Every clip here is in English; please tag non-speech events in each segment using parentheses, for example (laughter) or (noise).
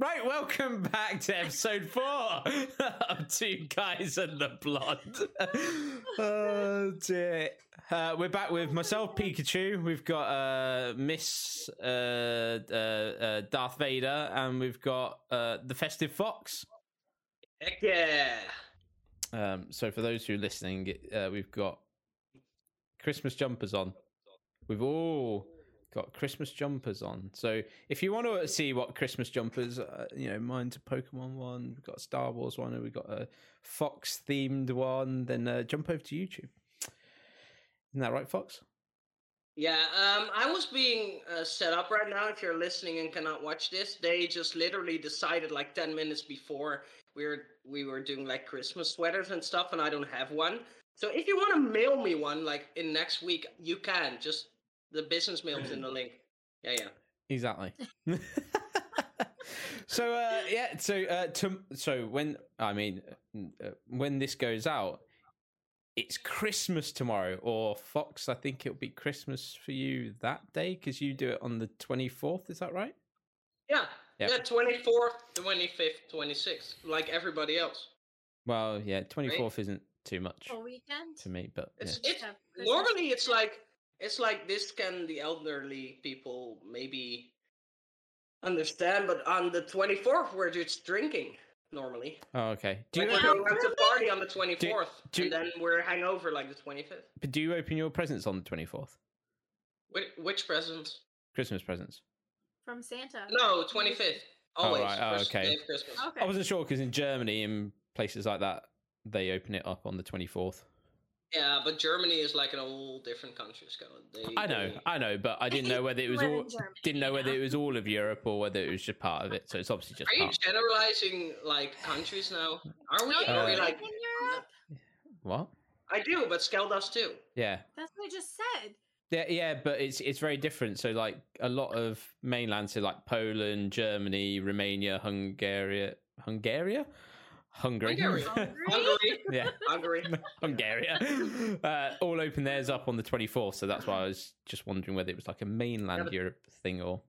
Right, welcome back to episode four (laughs) of Two Guys and the Blonde. (laughs) oh dear. Uh, we're back with myself, Pikachu. We've got uh, Miss uh, uh, uh, Darth Vader, and we've got uh, the Festive Fox. Heck yeah! Um, so, for those who are listening, uh, we've got Christmas jumpers on. We've all got Christmas jumpers on. So if you want to see what Christmas jumpers, uh, you know, mine's a Pokemon one, we've got a Star Wars one, and we've got a Fox themed one, then uh, jump over to YouTube. Isn't that right, Fox? Yeah, um, I was being uh, set up right now. If you're listening and cannot watch this, they just literally decided like ten minutes before we were we were doing like Christmas sweaters and stuff, and I don't have one. So if you want to mail me one like in next week, you can. Just the business mail's in (clears throat) the link. Yeah, yeah. Exactly. (laughs) (laughs) so uh, yeah, so uh, to, so when I mean uh, when this goes out, it's Christmas tomorrow, or Fox. I think it'll be Christmas for you that day because you do it on the twenty fourth. Is that right? Yeah, yeah. Twenty fourth, twenty fifth, twenty sixth, like everybody else. Well, yeah, twenty fourth right? isn't too much a weekend to me, but it's, yeah. it's normally it's like it's like this can the elderly people maybe understand, but on the 24th we're just drinking normally. Oh, okay. Do like you have to party on the 24th, do, do, and then we're hangover like the 25th. But do you open your presents on the 24th? Which, which presents? Christmas presents. From Santa. No, 25th. Always. Oh, right. oh okay. okay. I wasn't sure because in Germany and places like that, they open it up on the 24th. Yeah, but Germany is like an all different country, Scott. They, I know, they... I know, but I didn't know (laughs) whether it was all Germany, didn't know whether it was all of Europe or whether it was just part of it. So it's obviously just. Are part. you generalizing like countries now? Are we? Uh, are we like in Europe? What? I do, but Skell does too. Yeah. That's what I just said. Yeah, yeah, but it's it's very different. So like a lot of mainland, so like Poland, Germany, Romania, Hungary, Hungary, Hungary. Hungary. (laughs) Hungary. yeah. Hungary. Hungary. Uh, all open theirs up on the 24th. So that's why I was just wondering whether it was like a mainland yeah, Europe thing or.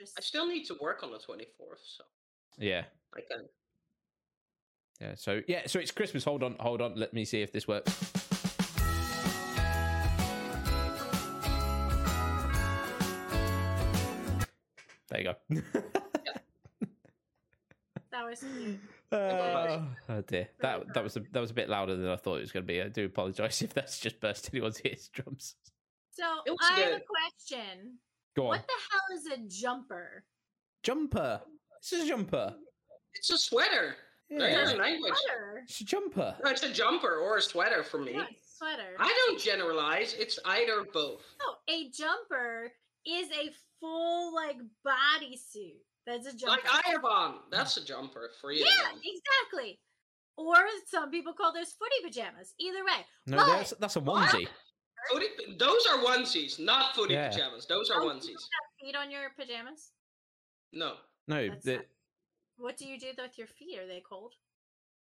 I still need to work on the 24th. So. Yeah. I can. Yeah. So, yeah. So it's Christmas. Hold on. Hold on. Let me see if this works. There you go. (laughs) yeah. That was cute. Uh, (laughs) oh dear, that that was a, that was a bit louder than I thought it was going to be. I do apologise (laughs) if that's just burst anyone's (laughs) eardrums. So I have a question. Go on. What the hell is a jumper? Jumper. It's a jumper. It's a sweater. Yeah. There's a It's a jumper. No, it's a jumper or a sweater for me. Yeah, sweater. I don't generalize. It's either both. No, a jumper is a full like bodysuit. That's a jumper. Like I have. That's a jumper for you. Yeah, exactly. Or some people call those footy pajamas. Either way. No, but, that's that's a onesie. Footy, those are onesies, not footy yeah. pajamas. Those are oh, onesies. You feet on your pajamas? No. No. What do you do with your feet? Are they cold?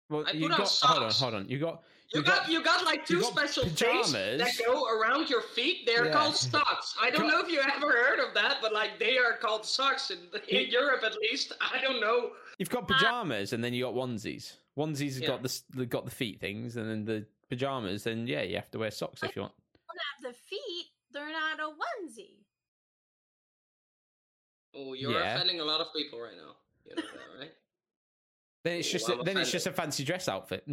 Well, I you got hold on, hold on. You got you, you got, got, you got like two got special pajamas that go around your feet. They're yeah. called socks. I don't know if you ever heard of that, but like they are called socks in, in Europe at least. I don't know. You've got pajamas and then you got onesies. Onesies have yeah. got the got the feet things, and then the pajamas. Then yeah, you have to wear socks if you want. Have the feet. They're not a onesie. Oh, you're yeah. offending a lot of people right now. You know that, right? Then it's just well, a, then it's just a fancy dress outfit.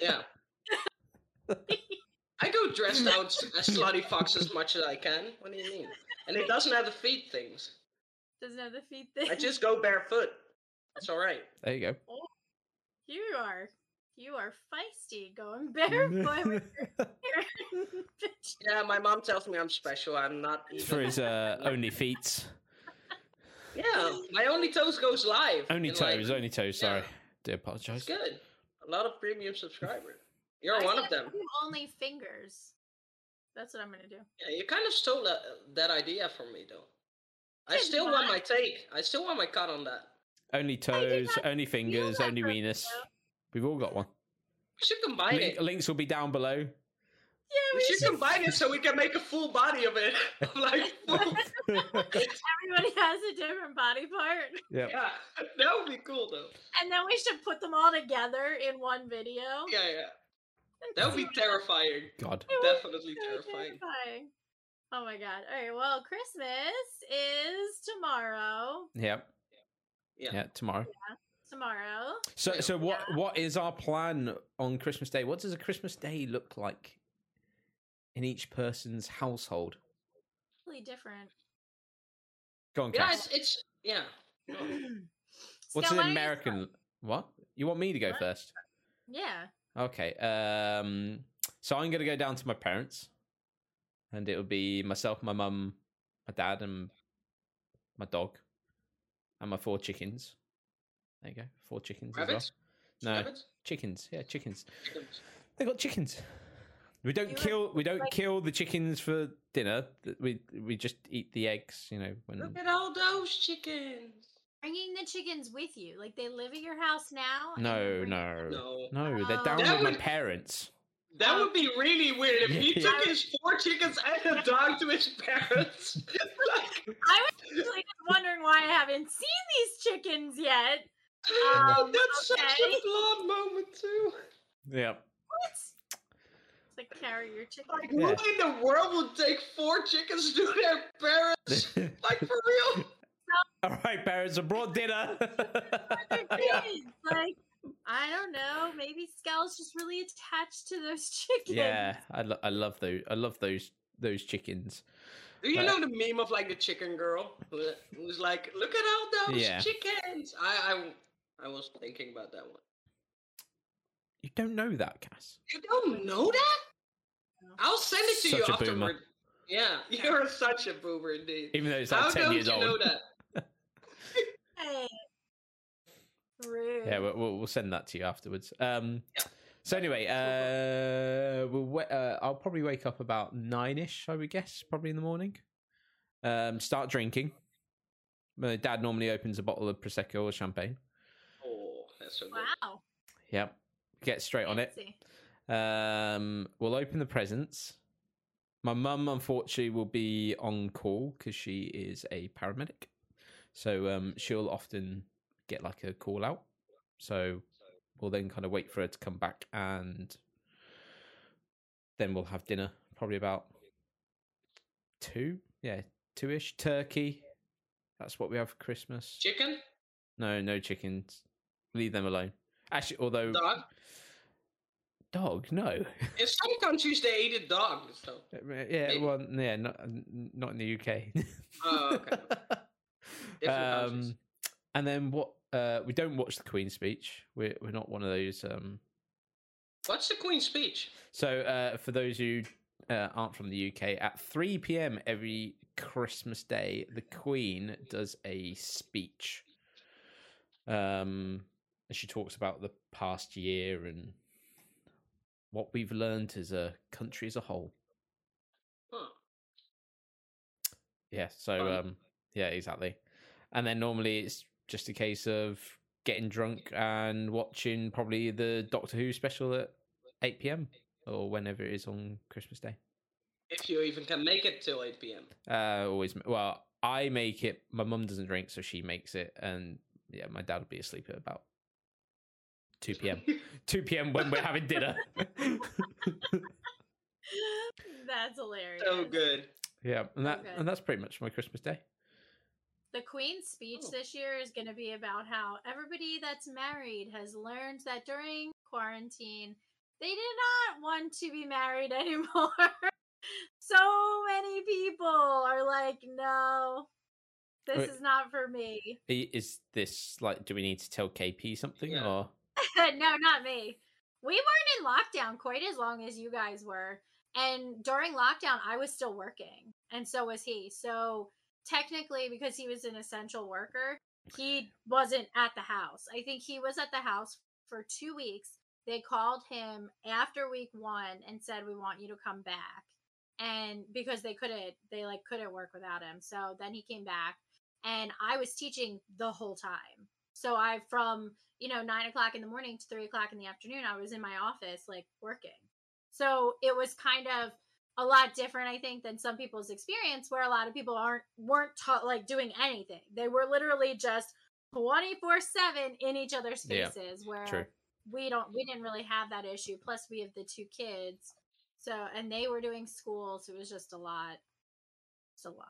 yeah. (laughs) I go dressed out as slutty fox as much as I can. What do you mean? And it doesn't have the feet things. Doesn't have the feet things. I just go barefoot. That's all right. There you go. Oh, you are you are feisty going barefoot. (laughs) yeah, my mom tells me I'm special. I'm not. Even... For his uh, (laughs) only feet. Yeah, my only toes goes live. Only toes, like, only toes. Sorry, yeah. Do apologize. good. A lot of premium subscribers. (laughs) You're I one of them. Only fingers. That's what I'm gonna do. Yeah, you kind of stole that, uh, that idea from me, though. I still want my take. I still want my cut on that. Only toes, only fingers, only weenus. We've all got one. We should combine Link, it. Links will be down below. Yeah, we, we should, should combine it so we can make a full body of it. (laughs) like (laughs) everybody has a different body part. Yep. Yeah. (laughs) would be cool though. And then we should put them all together in one video. Yeah, yeah. That would be terrifying. God. It Definitely so terrifying. terrifying. Oh my god. All right. Well, Christmas is tomorrow. Yep. Yeah. Yeah. Tomorrow. Tomorrow. So, so what? What is our plan on Christmas Day? What does a Christmas Day look like in each person's household? Really different. Go on, Yeah, Cass. it's, it's yeah. (clears throat) What's Scott, an why don't you American? start? What? You want me to go What? first? Yeah. Okay. Um. So I'm going to go down to my parents, and it will be myself, my mum, my dad, and my dog, and my four chickens. There you go, four chickens Rabbits? as well. No, Rabbits? chickens. Yeah, chickens. Chickens. They got chickens. We don't You would, kill. We don't like- kill the chickens for dinner. We we just eat the eggs. You know when. Look at all those chickens. Bringing the chickens with you. Like they live at your house now. and No, you're no, No. no. They're Oh. down That with my parents. That would be really weird if he Yeah. took his four chickens and a dog to his parents. (laughs) like, I was actually just wondering why I haven't seen these chickens yet. Um, that's such a flawed moment too. Yeah. What? Like carry your chicken. Like, Yeah. who in the world would take four chickens to their parents? (laughs) like for real? All right, parents. I brought dinner. (laughs) Like I don't know. Maybe Skel's just really attached to those (laughs) chickens. yeah, I, lo- I love those. I love those those chickens. Do you Uh, know the meme of like the chicken girl who who's like, "Look at all those Yeah. chickens." I, I I was thinking about that one. You don't know that, Cass. You don't know that? I'll send it to you Such a boomer. (laughs) Yeah, you're such a boomer indeed. Even though it's How like ten don't years you old. know that? (laughs) Hey. Rude. Yeah, we'll, we'll we'll send that to you afterwards. Um, Yeah. so anyway, uh, we'll wa- uh, I'll probably wake up about nine ish. I would guess, probably in the morning. Um, start drinking. My dad normally opens a bottle of prosecco or champagne. Oh, that's so good. Wow. Yep, get straight on it. Um, we'll open the presents. My mum, unfortunately, will be on call because she is a paramedic. So um, she'll often get like a call out. So we'll then kind of wait for her to come back and then we'll have dinner probably about two. Yeah, two ish. Turkey. That's what we have for Christmas. Chicken, No, no chickens. Leave them alone. Actually, although dog. dog, no. (laughs) In some countries, they eat a dog. So. Uh, Yeah, Maybe. well, yeah, not not in the UK. Oh, okay. (laughs) Different um, and then what? Uh, we don't watch the Queen's speech. We're we're not one of those. Um, What's the Queen's speech? so uh, for those who uh, aren't from the UK, at three p.m. every Christmas Day, the Queen does a speech. Um, and she talks about the past year and what we've learned as a country as a whole. Huh. Yeah. So um yeah, exactly. And then normally it's just a case of getting drunk and watching probably the Doctor Who special at eight PM or whenever it is on Christmas Day. If you even can make it till 8 p.m. Uh always well, I make it my mum doesn't drink, so she makes it and yeah, my dad will be asleep at about two PM. two PM when we're having dinner. That's hilarious. so good. yeah, and that Okay. and that's pretty much my Christmas Day. The Queen's speech Oh. this year is going to be about how everybody that's married has learned that during quarantine, they did not want to be married (laughs) anymore. so many people are like, no, this Wait. is not for me. Is this like do we need to tell KP something Yeah. or no, not me. We weren't in lockdown quite as long as you guys were. And during lockdown, I was still working, and so was he. So technically, because he was an essential worker, he wasn't at the house. I think he was at the house for two weeks. They called him after week one and said, "We want you to come back." And because they couldn't, they like couldn't work without him. So then he came back, and I was teaching the whole time. So I from you know nine o'clock in the morning to three o'clock in the afternoon, I was in my office like working. So it was kind of a lot different, I think, than some people's experience, where a lot of people aren't weren't taught like doing anything. They were literally just 24 7 in each other's Yeah, faces where true. we don't we didn't really have that issue plus we have the two kids so and they were doing school so it was just a lot it's a lot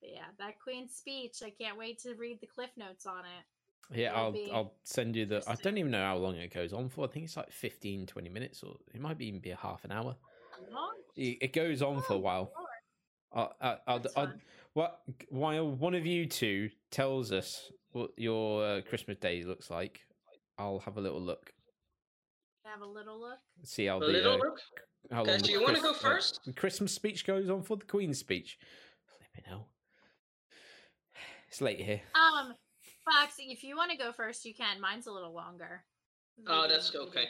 but yeah that queen's speech i can't wait to read the cliff notes on it Yeah, It'll I'll be I'll send you the. I don't even know how long it goes on for. I think it's like 15, 20 minutes, or it might even be a half an hour. It, it goes on for a Oh, while. Lord, I'll, I'll, I'll, I'll, what while one of you two tells us what your uh, Christmas day looks like, I'll have a little look. have a little look See how A the little uh, look. how Okay, long so the you wanna go uh, first? the Christmas speech goes on for the Queen's speech. Flipping hell. It's late here. um foxy if you want to go first you can mine's a little longer Oh, that's okay.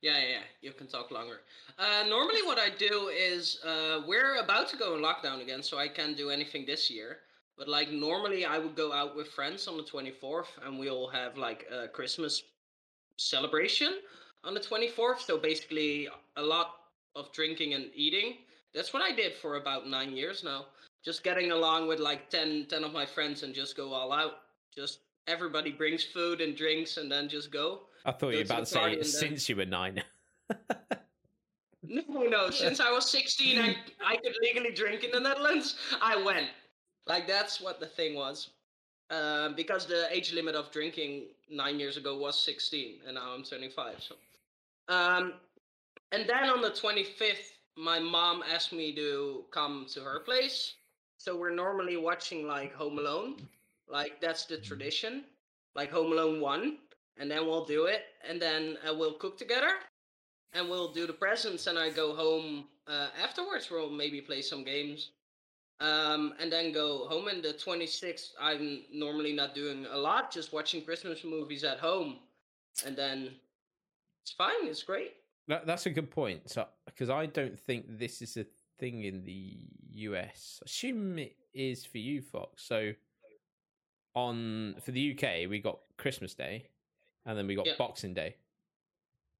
Yeah, yeah, yeah. You can talk longer. Uh, normally, what I do is uh, we're about to go in lockdown again, so I can't do anything this year. But like normally, I would go out with friends on the 24th, and we'll have like a Christmas celebration on the 24th. So basically, a lot of drinking and eating. That's what I did for about nine years now. Just getting along with like 10, 10 of my friends and just go all out. Just everybody brings food and drinks, and then just go. I thought you were about to say then- since you were nine. No, no. (laughs) Since I was 16, I, I could legally drink in the Netherlands. I went. Like that's what the thing was. Um, because the age limit of drinking nine years ago was 16, and now I'm 25. So, um, and then on the 25th, my mom asked me to come to her place. So we're normally watching like Home Alone, like that's the tradition, like Home Alone one, and then we'll do it, and then uh, we'll cook together, and we'll do the presents and I go home uh, afterwards. We'll maybe play some games, um, and then go home. And the 26th, I'm normally not doing a lot, just watching Christmas movies at home, and then it's fine. It's great. That, that's a good point. So, because I don't think this is a thing in the US. I Assume it is for you, Fox. So, on for the UK, we got Christmas Day, and then we got Yeah. Boxing Day.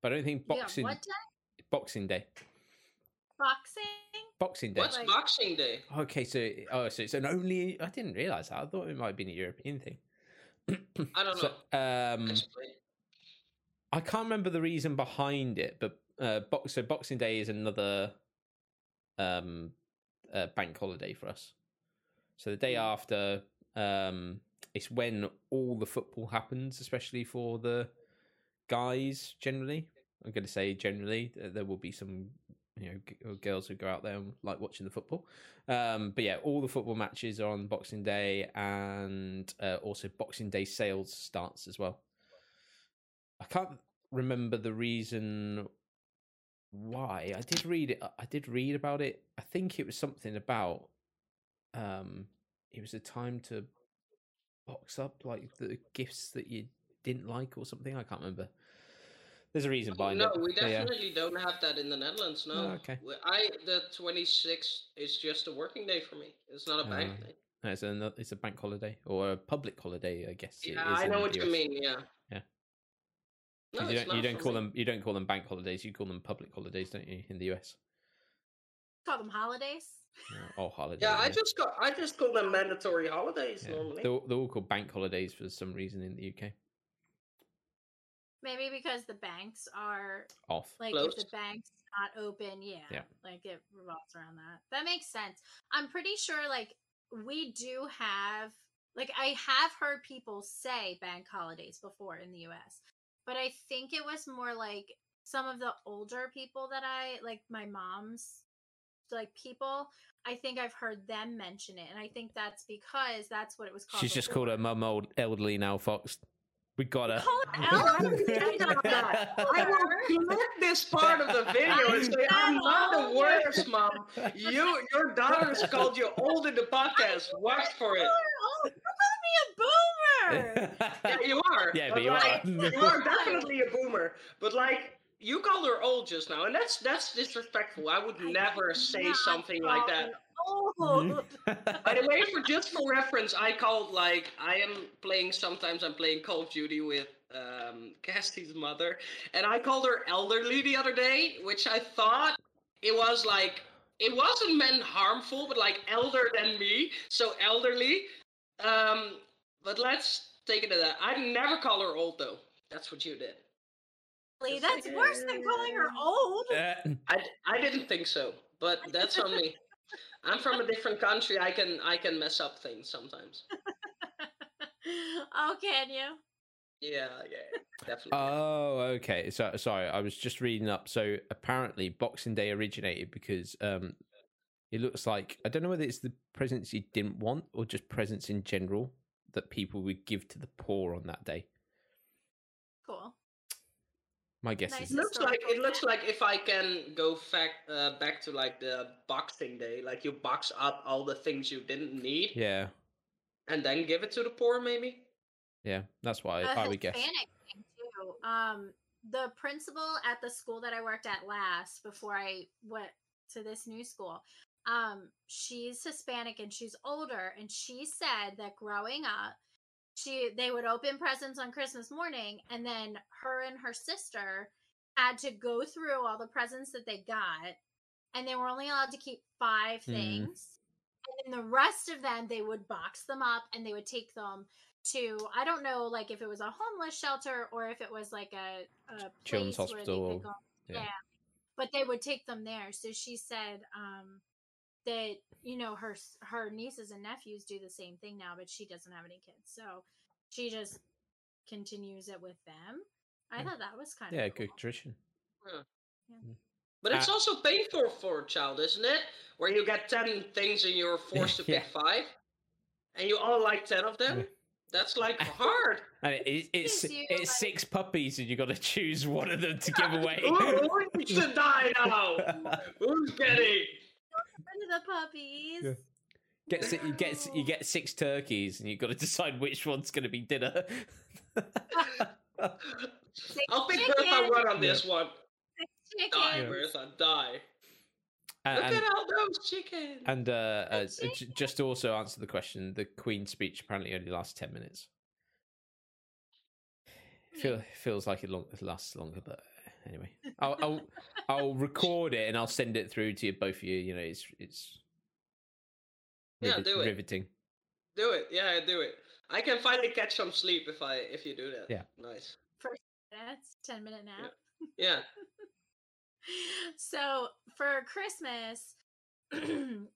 But I don't think You got Boxing what day? Boxing Day, Boxing? Boxing Day. What's Like- Boxing Day? Okay, so oh, so it's an only. I didn't realize that. I thought it might have been a European thing. I don't So, um, Explain. I can't remember the reason behind it, but uh, box so Boxing Day is another um uh, bank holiday for us. So the day after, um, it's when all the football happens, especially for the guys. Generally, I'm going to say generally, there will be some you know uh, girls who go out there and like watching the football. Um, but yeah, all the football matches are on Boxing Day, and uh, also Boxing Day sales starts as well. I can't remember the reason why. I did read it. I did read about it. I think it was something about um it was a time to box up like the gifts that you didn't like or something. I can't remember. There's a reason oh, behind no, it. we but yeah. definitely don't have that in the Netherlands. No. Oh, okay. I the 26th is just a working day for me. It's not a bank ah, Oh, day. No, it's a it's a bank holiday or a public holiday, I guess. Yeah, I know the what you mean. Yeah. Yeah. No, you don't you not don't call me. them you don't call them bank holidays. You call them public holidays, don't you? In the US. Call them holidays. Oh, holidays. Yeah, I just got. I just call them mandatory holidays Yeah. normally. They're, all- they're all called bank holidays for some reason in the UK. Maybe because the banks are Off. like if the bank's not open, yeah, Yeah. like it revolves around that. That makes sense. I'm pretty sure like we do have like I have heard people say bank holidays before in the US. But I think it was more like some of the older people that I like my mom's like people, I think I've heard them mention it and I think that's because that's what it was called. She's just called her mum old elderly now, Fox. We got her. Call it I (laughs) elderly. I will clip this part of the (laughs) video and say I'm not the worst, mom. You, your daughter's called you old in the (laughs) podcast. Watch for it. Oh, you're calling me a boomer. Yeah, you are. Yeah, but you like, are. you are definitely a boomer. But like, you called her old just now, and that's that's disrespectful. I would I never say something like call that. her Old. By the way, (laughs) for just for reference, I called like I am playing. Sometimes I'm playing Call of Duty with um, Cassie's mother, and I called her elderly the other day, which I thought it was like it wasn't meant harmful, but like elder than me, so elderly. Um, but let's take it to that. I never call her old though. That's what you did. Really, That's like, worse than calling her old. Uh, (laughs) I, I didn't think so, but that's on me. I'm from a different country. I can I can mess up things sometimes. oh, can you? Yeah, yeah, definitely. oh, okay. So sorry, I was just reading up. So apparently, Boxing Day originated because um, it looks like I don't know whether it's the presents you didn't want or just presents in general that people would give to the poor on that day. Cool. My guess Nice is looks like it looks like if I can go fact, uh, back to like the Boxing Day, like you box up all the things you didn't need yeah, and then give it to the poor, maybe. yeah. That's what I would guess. Hispanic thing too. Um, the principal at the school that I worked at last before I went to this new school, um, she's Hispanic and she's older, and she said that growing up, she they would open presents on Christmas morning, and then her and her sister had to go through all the presents that they got, and they were only allowed to keep five Hmm. things. And then the rest of them, they would box them up and they would take them to I don't know like if it was a homeless shelter or if it was like a, a Children's place where they hospital, yeah. Yeah. But they would take them there. So she said um that you know her her nieces and nephews do the same thing now, but she doesn't have any kids. So she just continues it with them. I Yeah. thought that was kind of Yeah, of good tradition. But it's Uh, also painful for a child, isn't it? Where you get ten things and you're (laughs) forced to pick Yeah. five, and you all like ten of them. Yeah. That's like (laughs) hard. And it, it, it's it's like- six puppies, and you got to choose one of them to give (laughs) away. Who, who to die now? Who's getting? Rid of the puppies. Yeah. Get si- you get you get six turkeys, and you've got to decide which one's going to be dinner. I'll pick Bertha chickens, one on this one. six Die, chickens. Bertha, die. and Look and, at all those chickens. and, uh, uh, That's j- just to also answer the question, the Queen's speech apparently only lasts ten minutes. Feel, feels like it, long, it lasts longer, but anyway, I'll, I'll I'll record it and I'll send it through to you, both of you. You know, it's it's Yeah, rivet- do it. riveting. Do it. Yeah, do it. I can finally catch some sleep if I if you do that. Yeah. Nice. That's ten minute nap. Yeah. (laughs) so for Christmas, (clears throat)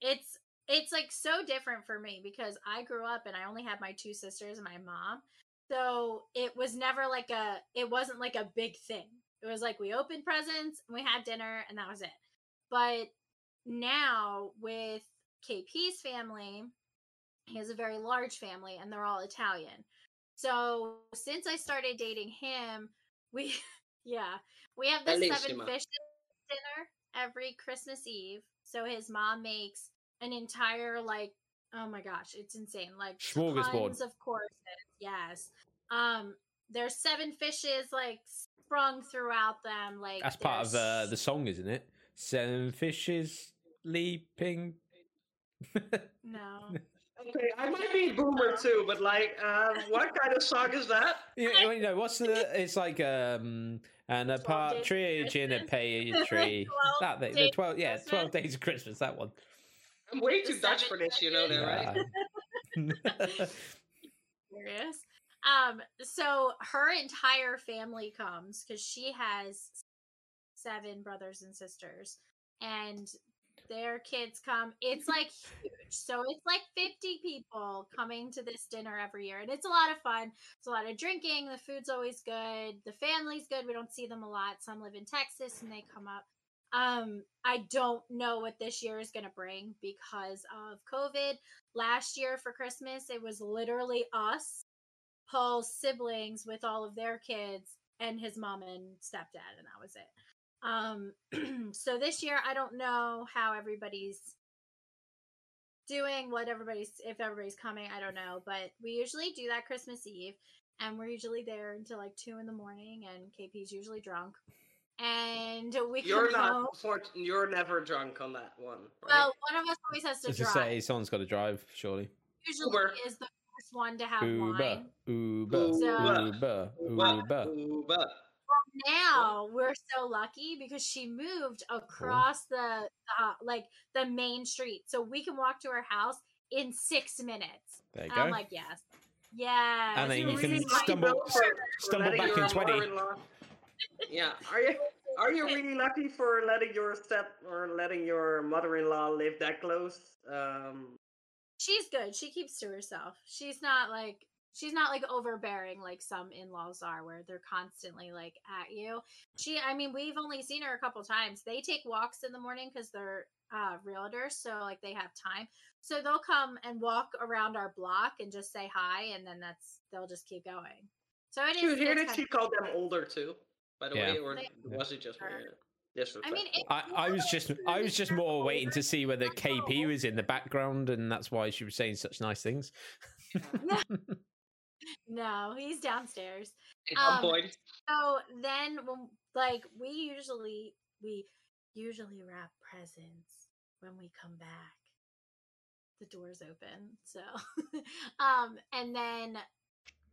it's it's like so different for me because I grew up and I only had my two sisters and my mom. So it was never like a it wasn't like a big thing. It was like we opened presents and we had dinner and that was it. But now with KP's family, he has a very large family and they're all Italian. So since I started dating him, we (laughs) yeah, we have this seven fishes dinner every Christmas Eve. So his mom makes an entire like oh my gosh, it's insane. Like tons of courses. Yes. Um there's seven fishes like sprung throughout them like That's part of uh, the song, isn't it? Seven fishes leaping. No. (laughs) Okay, I might be a boomer too, but like, um, what kind of song is that? you, know, you know what's the? It's like um, and a 12 Days partridge in a Christmas. pear (laughs) tree. that thing, the twelve, yeah, Christmas. twelve days of Christmas. That one. I'm way too Dutch for this, you know that, right? Serious. (laughs) Um, so her entire family comes because she has seven brothers and sisters, and their kids come. It's (laughs) like huge. So it's like 50 people coming to this dinner every year, and it's a lot of fun. It's a lot of drinking. The food's always good. The family's good. We don't see them a lot. Some live in Texas and they come up. Um, I don't know what this year is going to bring because of COVID. Last year for Christmas, it was literally us, Paul's siblings with all of their kids, and his mom and stepdad, and that was it. Um, (clears throat) so this year, I don't know how everybody's doing, what everybody's, if everybody's coming, I don't know. But we usually do that Christmas Eve, and we're usually there until like two in the morning, and KP's usually drunk. And we You're not. For, you're never drunk on that one, right? Well, one of us always has to As you drive. say, someone's got to drive, surely. Usually Uber. is the first one to have Uber, wine. Uber, So- Uber, Well, Uber. ooh, Now we're so lucky because she moved across the uh, like the main street, so we can walk to her house in six minutes. There you And I'm like, yes, Yeah. And then so you can stumble- for- for stumble letting back in 20. Yeah, are you are you really lucky for letting your step or letting your mother-in-law live that close? Um, She's good. She keeps to herself. She's not like she's not like overbearing like some in-laws are where they're constantly like at you. She I mean, we've only seen her a couple times. They take walks in the morning cuz they're uh realtors, so like they have time. So they'll come and walk around our block and just say hi and then that's they'll just keep going. So it did you is hear it's that she of- called them older too? By the Yeah. way, or They- was it just me? Sure. Disrespectful. I mean, I, I was just I was just more waiting to see whether KP was in the background, and that's why she was saying such nice things. (laughs) No, he's downstairs. Um, So then, when like we usually we usually wrap presents when we come back. The doors open, so (laughs) um, and then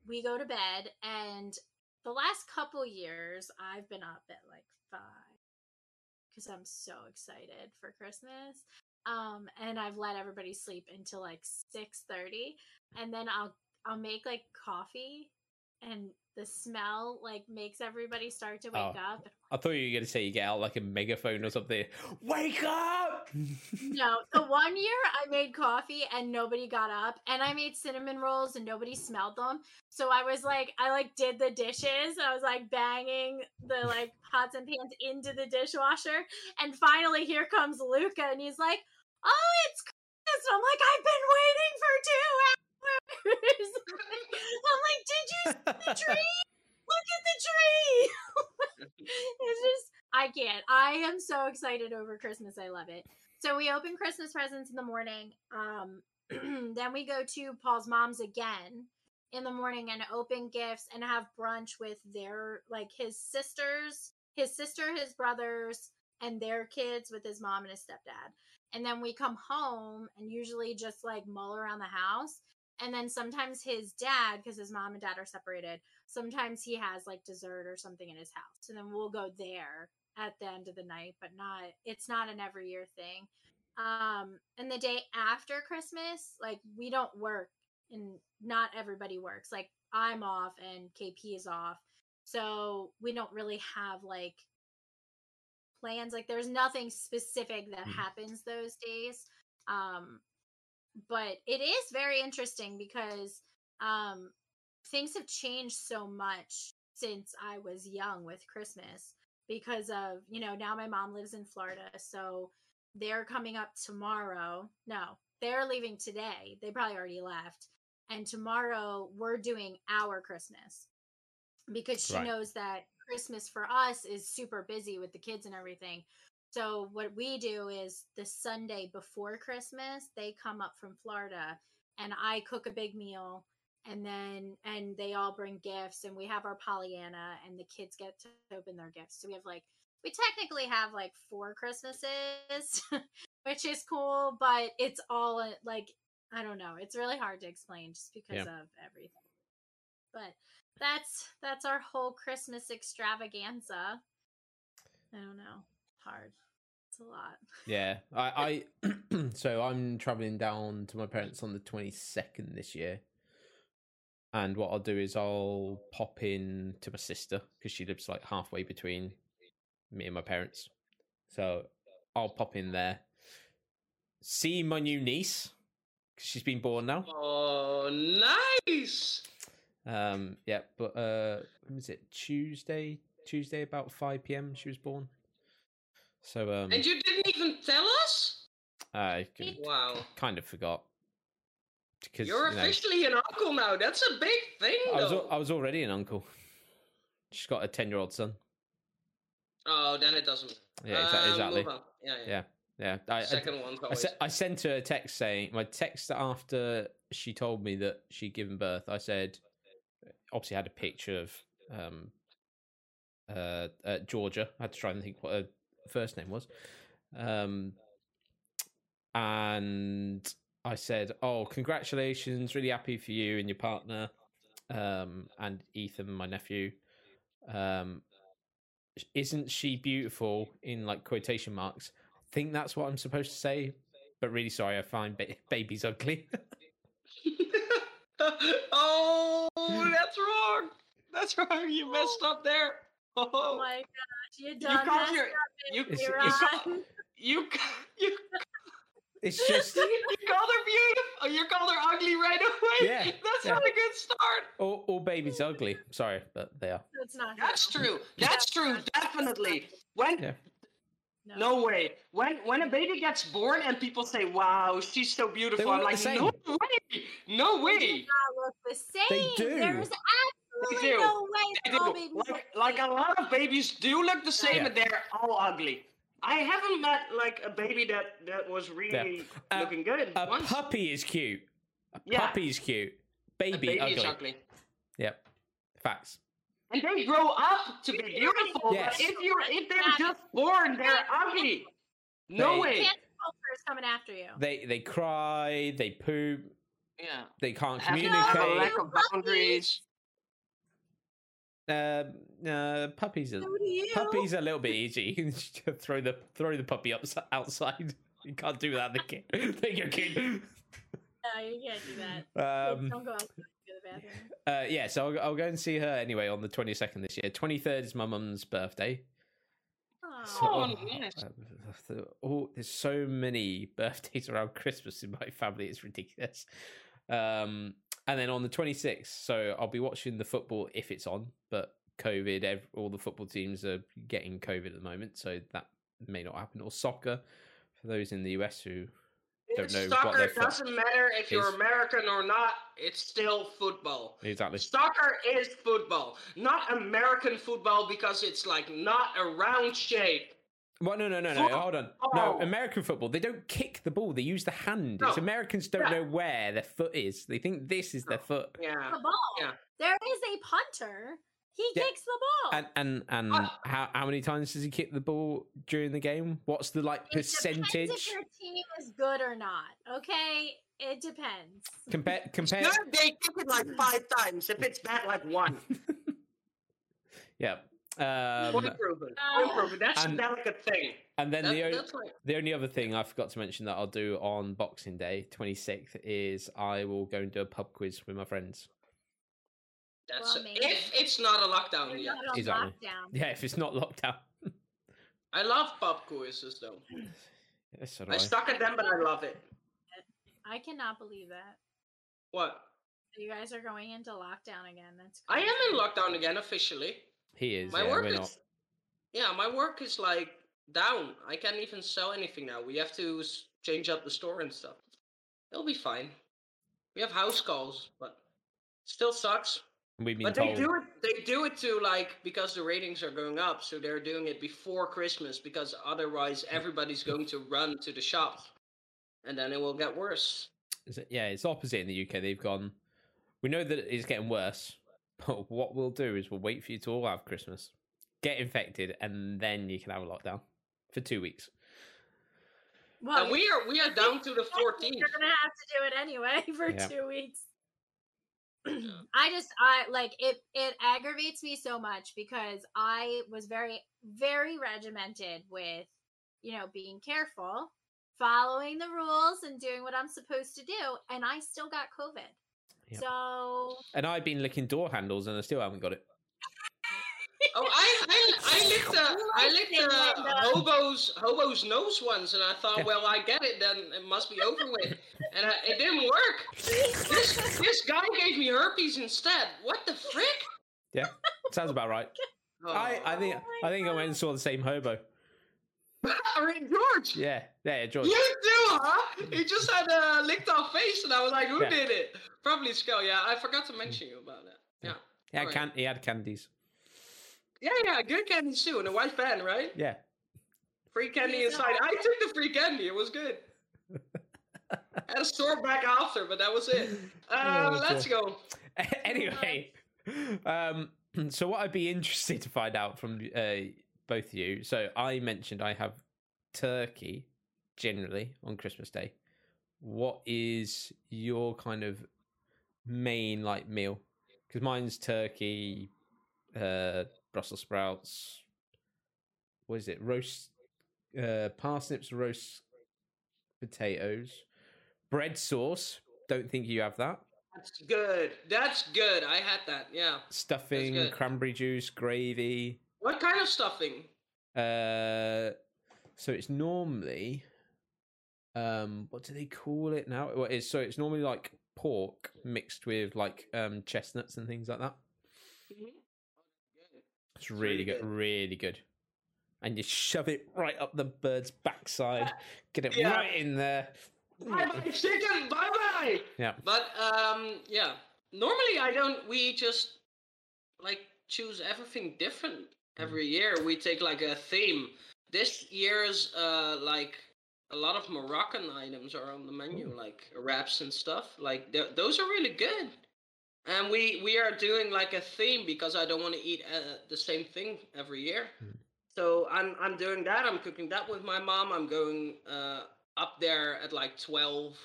we go to bed. And the last couple years, I've been up at like five because I'm so excited for Christmas. Um, and I've let everybody sleep until like six thirty, and then I'll I'll make like coffee, and the smell like makes everybody start to wake Oh. up. I thought you were to say you get out like a megaphone or something. Wake up! No, the one year I made coffee and nobody got up, and I made cinnamon rolls and nobody smelled them. So I was like, I like did the dishes. I was like banging the like (laughs) pots and pans into the dishwasher, and finally here comes Luca, and he's like, "Oh, it's Christmas!" And I'm like, "I've been waiting for two hours." (laughs) I'm like, "Did you see the (laughs) tree? Look at the tree!" (laughs) it's just I can't. I am so excited over Christmas. I love it. So we open Christmas presents in the morning. Um, (clears throat) then we go to Paul's mom's again in the morning and open gifts and have brunch with their like his sisters, his sister, his brothers, and their kids with his mom and his stepdad. And then we come home and usually just like mull around the house. And then sometimes his dad, because his mom and dad are separated, sometimes he has like dessert or something in his house. And then we'll go there at the end of the night, but not it's not an every year thing. Um and the day after Christmas, like we don't work and not everybody works. Like I'm off and KP is off. So we don't really have like plans. Like there's nothing specific that Mm. happens those days. Um but it is very interesting because um things have changed so much since I was young with Christmas because of, you know, now my mom lives in Florida. So they're coming up tomorrow. No, they're leaving today. They probably already left. And tomorrow we're doing our Christmas because she Right. knows that Christmas for us is super busy with the kids and everything. So what we do is the Sunday before Christmas, they come up from Florida and I cook a big meal and then and they all bring gifts and we have our Pollyanna and the kids get to open their gifts. So we have like we technically have like four Christmases, (laughs) which is cool, but it's all uh, like I don't know. It's really hard to explain just because of everything. But that's that's our whole Christmas extravaganza. I don't know. Hard. It's a lot. Yeah, I, I (clears throat) so I'm traveling down to my parents on the 22nd this year, and what I'll do is I'll pop in to my sister because she lives like halfway between me and my parents, so I'll pop in there, see my new niece because she's been born now. oh, nice. Um, yeah, but uh, when was it? Tuesday, Tuesday about 5 p.m. She was born. So um, And you didn't even tell us? I Wow. kind of forgot because You're you know, officially an uncle now. That's a big thing, I was though. I was already an uncle. She's got a ten year old son. Oh, then it doesn't. Yeah, exa- Um, exactly. Yeah, yeah. Yeah, yeah. I, Second one's I, I sent her a text saying my text after she told me that she'd given birth. I said, obviously, I had a picture of um, uh, uh, Georgia. I had to try and think what her first name was. Um, and I said, "Oh, congratulations! Really happy for you and your partner, um, and Ethan, my nephew. Um, isn't she beautiful?" In like quotation marks. I think that's what I'm supposed to say, but really sorry, I find ba- babies ugly. (laughs) oh, that's wrong. That's wrong. You messed up there. (laughs) Oh Oh, my gosh, you you done called messed your up, you It's- you, it's- call, you you It's just (laughs) you called her beautiful. You called her ugly right away. Yeah, that's yeah. not a good start. all, all babies ugly. Sorry, but they are. That's not. That's good. true. That's true. Definitely. When Yeah. no way. When when a baby gets born and people say, "Wow, she's so beautiful," I'm like, the same. "No way, no They way." do not look the same. They do. There's absolutely do. no way They do. Like like a lot of babies do look the same, Yeah. and they're all ugly. I haven't met like a baby that that was really Uh, looking good A once. puppy is cute. A Yeah. puppy is cute. A Baby, baby ugly. is ugly. Yep. Facts. And they grow up to be beautiful. Yes. But if you if they're just born, they're ugly. No They- way. Is coming after you. They they cry. They poop. Yeah. They can't Have, No, have communicate. lack of boundaries. Uh, uh, puppies are So puppies are a little bit easy. (laughs) You can just throw the throw the puppy up outside. (laughs) You can't do that. The kid. (laughs) Take your kid. No, you can't do that. Um, Don't go outside to the bathroom. uh, yeah, so I'll, I'll go and see her anyway on the twenty second this year. Twenty third is my mum's birthday. So, Oh, oh, nice. uh, the- oh, there's so many birthdays around Christmas in my family. It's ridiculous. Um, and then on the 26th, so I'll be watching the football if it's on, but COVID, ev- all the football teams are getting COVID at the moment, so that may not happen. Or soccer, for those in the US who don't know what Soccer their foot doesn't matter if you're. American or not. It's still football. exactly. Soccer is football, not American football because it's like not a round shape. Well, no, no, no, no. Foot- Hold on. No. American football. They don't kick the ball. They use the hand. It's No. Americans don't Yeah. know where their foot is. They think this is their foot. Yeah. The ball. Yeah. There is a punter. He Yeah. kicks the ball. And and and Ah. how how many times does he kick the ball during the game? What's the like It depends percentage? if your team is good or not. Okay, it depends. (laughs) Compare compare. Good, they kick it like five times. If it's bad, like one. (laughs) yeah. Point Um, improvement. Uh, Point improvement. That's and- a delicate thing. and then That- the only, that's like the only other thing I forgot to mention that I'll do on Boxing Day, twenty sixth, is I will go and do a pub quiz with my friends. That's Well, a- if it's not a lockdown You're yet. not on Exactly. lockdown. Yeah, if it's not locked out. I love pop quizzes though. (sighs) Yes, so I I. stuck at them, but I love it. I cannot believe that. What? You guys are going into lockdown again. That's I am in lockdown again officially. He is. My yeah, work we're is not. yeah, my work is like down. I can't even sell anything now. We have to change up the store and stuff. It'll be fine. We have house calls, but still sucks. We've been But told. they do it. They do it to like because the ratings are going up, so they're doing it before Christmas because otherwise everybody's going to run to the shops, and then it will get worse. Is it- yeah, it's opposite in the UK. They've gone. We know that it's getting worse, but what we'll do is we'll wait for you to all have Christmas, get infected, and then you can have a lockdown for two weeks. Well, and we are we are down to the 14th. You're gonna have to do it anyway (laughs) for Yeah. two weeks. (clears throat) I just I like it it aggravates me so much because I was very very regimented with you know being careful, following the rules and doing what I'm supposed to do and I still got covid. Yep. So And I've been licking door handles, and I still haven't got it. (laughs) Oh, I I, I licked uh, I (laughs) licked Linda. uh, hobo's hobo's nose once, and I thought, well, I get it, then it must be over with, (laughs) and uh, it didn't work. This this guy gave me herpes instead. What the frick? Yeah, sounds about right. (laughs) I, I think Oh I think I went and saw the same hobo. (laughs) I mean, George. Yeah, yeah, George. You too, huh? He just had a licked off face, and I was like, "Who Yeah. did it?" Probably Skull. Yeah, I forgot to mention you about that. Yeah, He had, Alright. can- he had candies. yeah, yeah. Good candy too, and a white fan, right? Yeah, Free candy He's inside. I took the free candy. It was good. (laughs) Had a store back after, but that was it. (laughs) Uh, Oh, let's go. (laughs) anyway, um, (clears throat) so what I'd be interested to find out from uh, both of you. So I mentioned I have turkey generally on Christmas Day. What is your kind of main like meal? Because mine's turkey, uh, Brussels sprouts. What is it? Roast uh, parsnips, roast potatoes, bread sauce. Don't think you have that. That's good. That's good. I had that. Yeah. Stuffing, cranberry juice, gravy. What kind of stuffing? Uh, so it's normally, um, what do they call it now? Well, it's so it's normally like pork mixed with like um chestnuts and things like that. It's really really good, good. really good. And you shove it right up the bird's backside, (laughs) get it Yeah. right in there. Bye bye chicken. Bye bye. Yeah. But um, yeah. Normally, I don't. We just like choose everything different every year. We take like a theme. This year's uh like a lot of Moroccan items are on the menu, like wraps and stuff. Like th- those are really good. And we we are doing like a theme because I don't want to eat uh, the same thing every year. Mm. So I'm I'm doing that. I'm cooking that with my mom. I'm going uh, up there at like twelve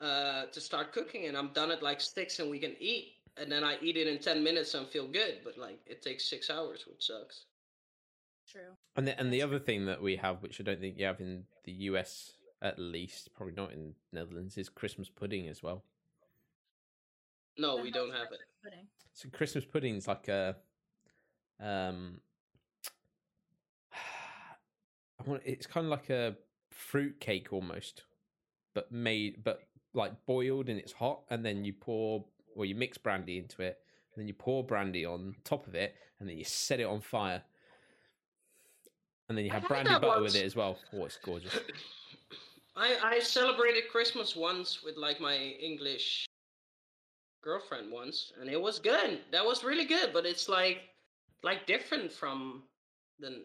uh, to start cooking, and I'm done at like six, and we can eat. And then I eat it in ten minutes and feel good. But like it takes six hours, which sucks. True. And the, and the other thing that we have, which I don't think you have in the US at least, probably not in Netherlands, is Christmas pudding as well. No, we don't have it. Christmas Pudding. So Christmas pudding's like a um (sighs) I want it's kind of like a fruit cake almost, but made but like boiled and it's hot and then you pour or you mix brandy into it and then you pour brandy on top of it and then you set it on fire. And then you have brandy butter once. with it as well. Oh, it's gorgeous. (coughs) I I celebrated Christmas once with like my English girlfriend once, and it was good. That was really good. But it's like like different from the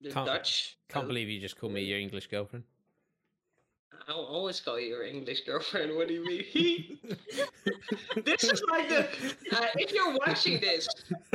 the Can't- Dutch. Can't believe you just called me your English girlfriend. I'll always call you your English girlfriend. What do you mean? (laughs) this is like the. Uh, if you're watching this,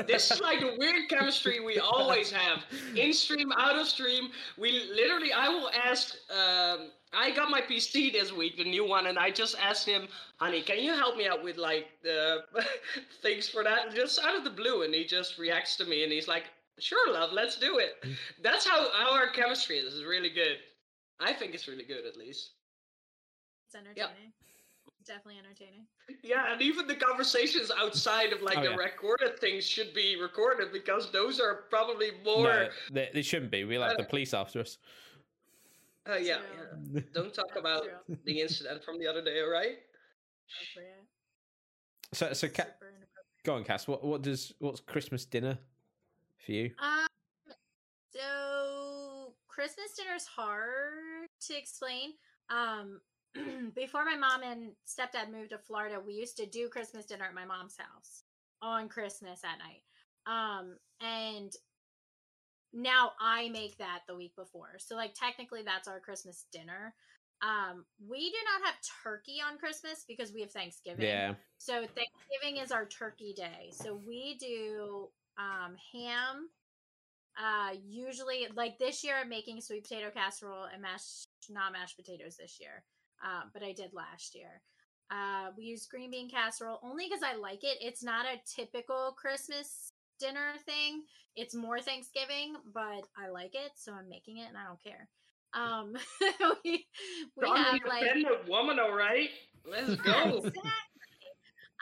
this is like the weird chemistry we always have in stream, out of stream. We literally, I will ask. Um, I got my PC this week, the new one, and I just asked him, "Honey, can you help me out with like the (laughs) things for that?" Just out of the blue, and he just reacts to me, and he's like, "Sure, love, let's do it." That's how, how our chemistry is. It's really good. I think it's really good, at least. It's entertaining. Definitely entertaining. Yeah, and even the conversations outside of like Oh, the yeah. recorded things should be recorded because those are probably more. No, they, they shouldn't be. We'll have the police after us. uh, yeah, yeah. (laughs) Don't talk about True. the incident from the other day, all right? So, so Ca- go on, Cass. What, what does what's Christmas dinner for you? Um, so Christmas dinner's hard to explain. Um, (clears throat) before my mom and stepdad moved to Florida, we used to do Christmas dinner at my mom's house on Christmas at night. Um, and now I make that the week before. So like technically that's our Christmas dinner. Um, we do not have turkey on Christmas because we have Thanksgiving. Yeah, So Thanksgiving is our turkey day. So we do um ham. Uh usually like this year I'm making sweet potato casserole and mashed not mashed potatoes this year. Uh, but I did last year. Uh we use green bean casserole only because I like it. It's not a typical Christmas dinner thing. It's more Thanksgiving, but I like it, so I'm making it and I don't care. Um (laughs) we, we Don't have like woman, all right? Let's (laughs) go. Exactly.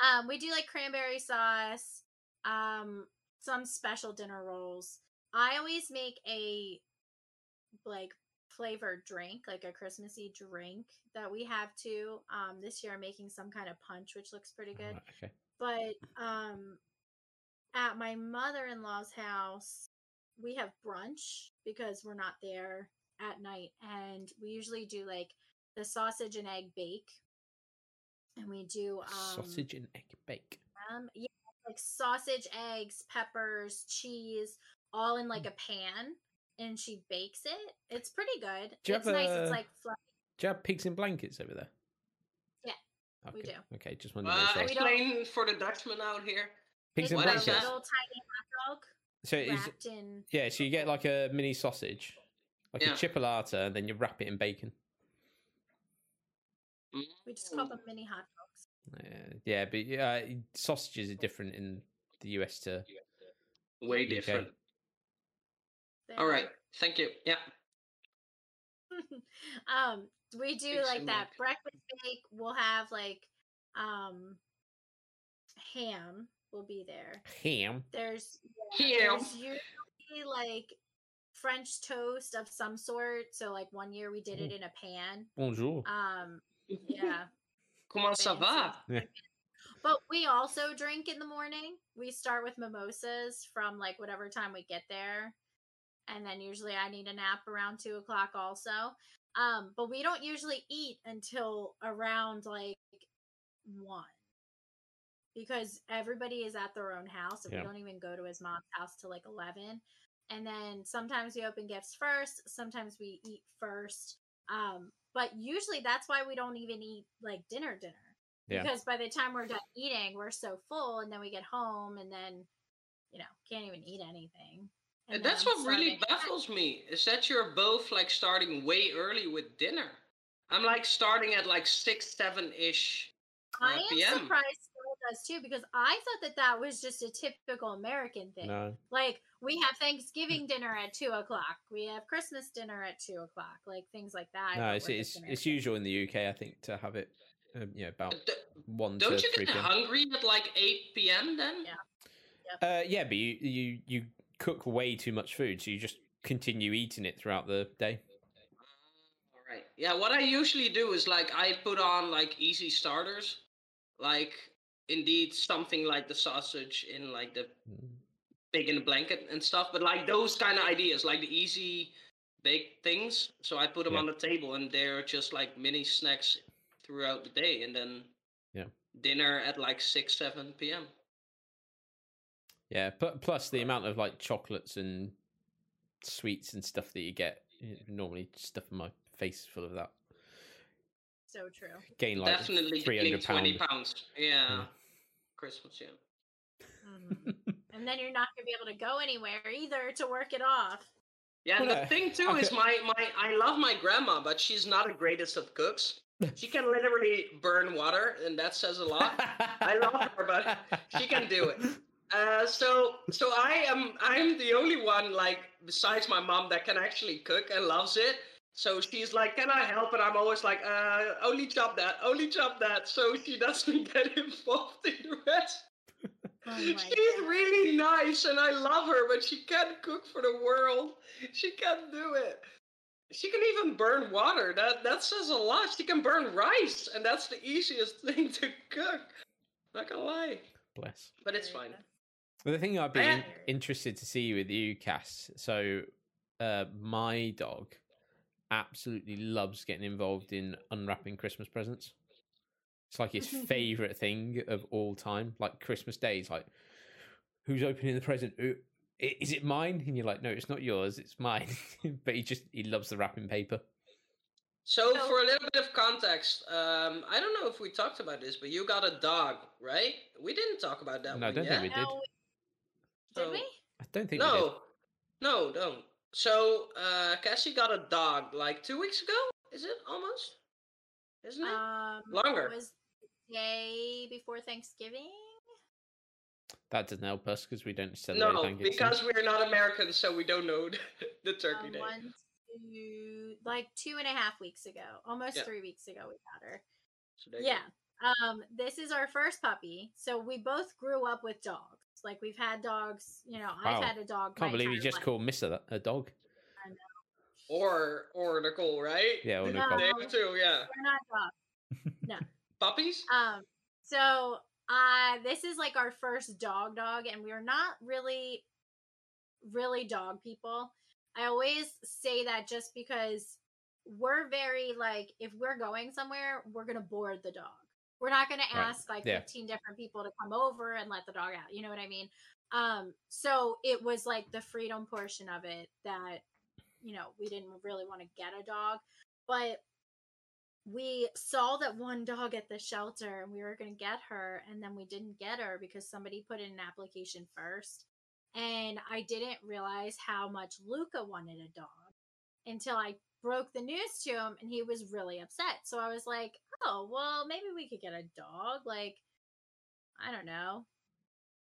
Um, we do like cranberry sauce, um, some special dinner rolls. I always make a like flavored drink, like a Christmassy drink that we have too. Um, this year I'm making some kind of punch, which looks pretty good. Alright, okay. But um, at my mother-in-law's house, we have brunch because we're not there at night, and we usually do like the sausage and egg bake, and we do um, Sausage and egg bake. um, yeah, like sausage, eggs, peppers, cheese, all in Mm. like a pan, and she bakes it. It's pretty good. Do it's have nice. a- It's like fluffy. Do you have pigs in blankets over there? Yeah, we Okay, do. Okay, just one. to Uh, sure. explain for the Dutchman out here. Pigs in What a blankets. little tiny hot dog So is in. yeah, so you get like a mini sausage, like Yeah. a chipolata, and then you wrap it in bacon. We just call Mm. them mini hot dogs. Uh, yeah, but yeah, sausages are different in the US to Way UK. different. All right. Thank you. Yeah. (laughs) um, we do Pigs like that blankets. breakfast bake. We'll have like Um, ham will be there. Ham. There's Ham. there's usually like French toast of some sort. So like one year we did it in a pan. Bonjour. Um, yeah. Comment ça va? fancy. But we also drink in the morning. We start with mimosas from like whatever time we get there. And then usually I need a nap around two o'clock also. Um, but we don't usually eat until around like one. Because everybody is at their own house and Yeah. we don't even go to his mom's house till like eleven. And then sometimes we open gifts first, sometimes we eat first. Um, but usually that's why we don't even eat like dinner dinner Yeah. because by the time we're done eating we're so full and then we get home and then you know can't even eat anything And And that's I'm what really baffles me is that you're both like starting way early with dinner. I'm like starting at like six, seven ish i uh, am PM. surprised Phil does too because i thought that that was just a typical american thing No. like we have thanksgiving dinner at two o'clock we have christmas dinner at two o'clock like things like that No, it's it's, it's usual in the UK, I think, to have it, um, you know, about D- one Don't to you three get p.m. hungry at like 8 p.m. then? Yeah. Uh, yeah, but you, you you cook way too much food, so you just continue eating it throughout the day. All right. Yeah, what I usually do is like I put on like easy starters, like indeed something like the sausage in like the Mm. big in the blanket and stuff, but like those kind of ideas, like the easy baked things. So I put them Yeah. on the table and they're just like mini snacks throughout the day and then Yeah. dinner at like 6 7 p.m. Yeah, but plus the amount of like chocolates and sweets and stuff that you get, you normally stuff in my face full of that. so true Gain like Definitely three gaining 20 pounds. pounds. Yeah. Yeah. Christmas, yeah. Mhm. and then you're not gonna be able to go anywhere either to work it off Yeah, and Well, the thing too is my my I love my grandma, but she's not the greatest of cooks. She can literally burn water, and that says a lot. I love her, but she can do it. (laughs) Uh, so so I am I'm the only one like besides my mom that can actually cook and loves it. So she's like, "Can I help?" And I'm always like, "Uh, only chop that, only chop that." So she doesn't (laughs) get involved in the rest. (laughs) Oh She's God. really nice and I love her, but she can't cook for the world. She can't do it. She can even burn water. That that says a lot. She can burn rice, and that's the easiest (laughs) thing to cook. Not gonna lie, Bless. but it's fine. Well, the thing I'd be I- in- interested to see with you, Cass. So, uh, my dog absolutely loves getting involved in unwrapping Christmas presents. It's like his (laughs) favorite thing of all time. Like Christmas Day, he's like, "Who's opening the present? Is it mine?" And you're like, "No, it's not yours. It's mine." (laughs) but he just he loves the wrapping paper. So, So- for a little bit of context, um, I don't know if we talked about this, but you got a dog, right? We didn't talk about that No, I don't yet. think we did. No, did So- we? I don't think we did. No, no, don't. So, uh, Cassie got a dog like two weeks ago. Is it almost? Isn't it? Um, Longer. It was the day before Thanksgiving. That doesn't help us because we don't celebrate no, Thanksgiving. because we're not Americans, so we don't know (laughs) the turkey Um, day. one, two, like two and a half weeks ago, almost Yeah. three weeks ago, we got her. So there you Yeah. Um, this is our first puppy, so we both grew up with dogs. Like we've had dogs. You know, I've had a dog. Can't believe you just life. called Mister a dog. go. Or or Nicole, right? Yeah, or Nicole. They too, yeah. We're not dogs. No. (laughs) Puppies? Um, so uh this is like our first dog dog, and we're not really really dog people. I always say that just because we're very like if we're going somewhere, we're gonna board the dog. We're not gonna Right. ask like Yeah. 15 different people to come over and let the dog out. You know what I mean? Um, so it was like the freedom portion of it that you know we didn't really want to get a dog, but we saw that one dog at the shelter and we were going to get her and then we didn't get her because somebody put in an application first and i didn't realize how much luca wanted a dog until i broke the news to him and he was really upset so i was like oh well maybe we could get a dog like i don't know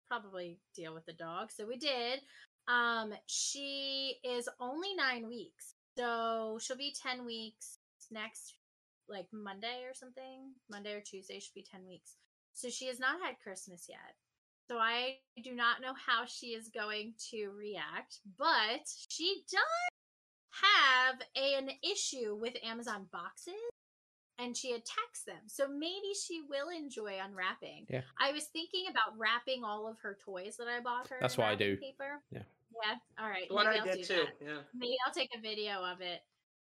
probably deal with the dog so we did um she is only nine weeks so she'll be 10 weeks next like Monday or something. Monday or Tuesday should be 10 weeks. So she has not had Christmas yet. So I do not know how she is going to react, but she does have an issue with Amazon boxes and she attacks them. So maybe she will enjoy unwrapping. Yeah. I was thinking about wrapping all of her toys that I bought her. That's in what I do. Paper. Yeah. Yeah. All right. What maybe I I'll did do too. that. Yeah. Maybe I'll take a video of it.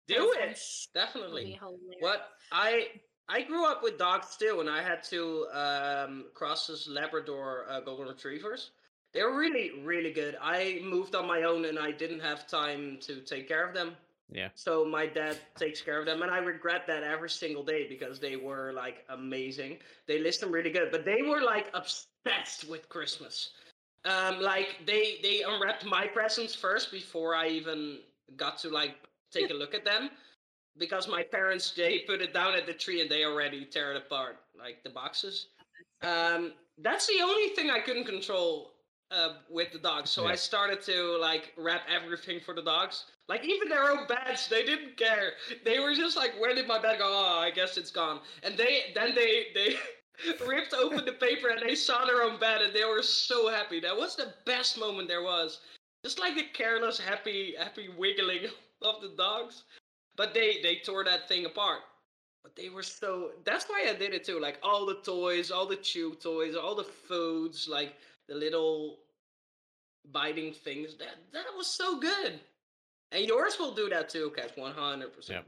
Do it. sure Definitely. What I I grew up with dogs too, and I had to um, crosses Labrador uh, Golden Retrievers. They were really, really good. I moved on my own, and I didn't have time to take care of them. Yeah. So my dad takes care of them, and I regret that every single day because they were like amazing. They list them really good, but they were like obsessed with Christmas. Um, like they they unwrapped my presents first before I even got to like take a look at them because my parents they put it down at the tree and they already tear it apart like the boxes um that's the only thing i couldn't control uh, with the dogs. So i started to like wrap everything for the dogs. Like even their own beds they didn't care. They were just like where did my bed go? Oh i guess it's gone. And they then they they (laughs) ripped open the paper and they saw their own bed and they were so happy. That was the best moment there was. Just like the careless happy happy wiggling (laughs) of the dogs. But they they tore that thing apart. But they were so that's why i did it too. Like all the toys all the chew toys all the foods like the little biting things that that was so good and yours will do that too Kat, 100% Yeah.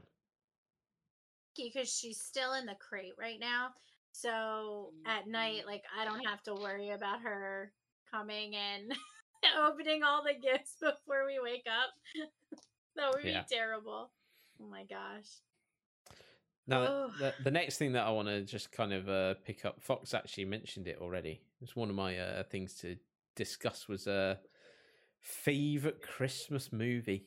because she's still in the crate right now. So mm, at night, mm. like I don't have to worry about her coming and (laughs) opening all the gifts (laughs) before we wake up. (laughs) that would Yeah. be terrible. Oh my gosh. Now, the- the, the next thing that I want to just kind of uh, pick up, Fox actually mentioned it already. It's one of my uh, things to discuss was a uh, favorite Christmas movie.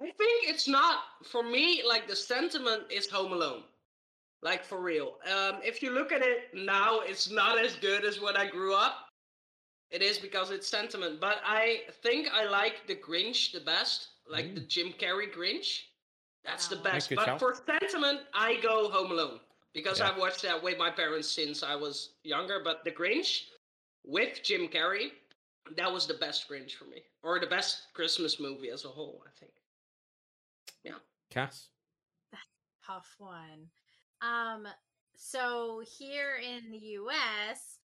I think it's not for me. Like the sentiment is Home Alone, like for real. Um, if you look at it now, it's not as good as when I grew up. It is because it's sentiment, but I think I like the Grinch the best, like the Jim Carrey Grinch. That's the Oh. best. But shout. for sentiment, I go Home Alone because Yeah. I've watched that with my parents since I was younger. But the Grinch with Jim Carrey, that was the best Grinch for me, or the best Christmas movie as a whole. I think. Yeah. Cass? That's a tough one. Um, so here in the US,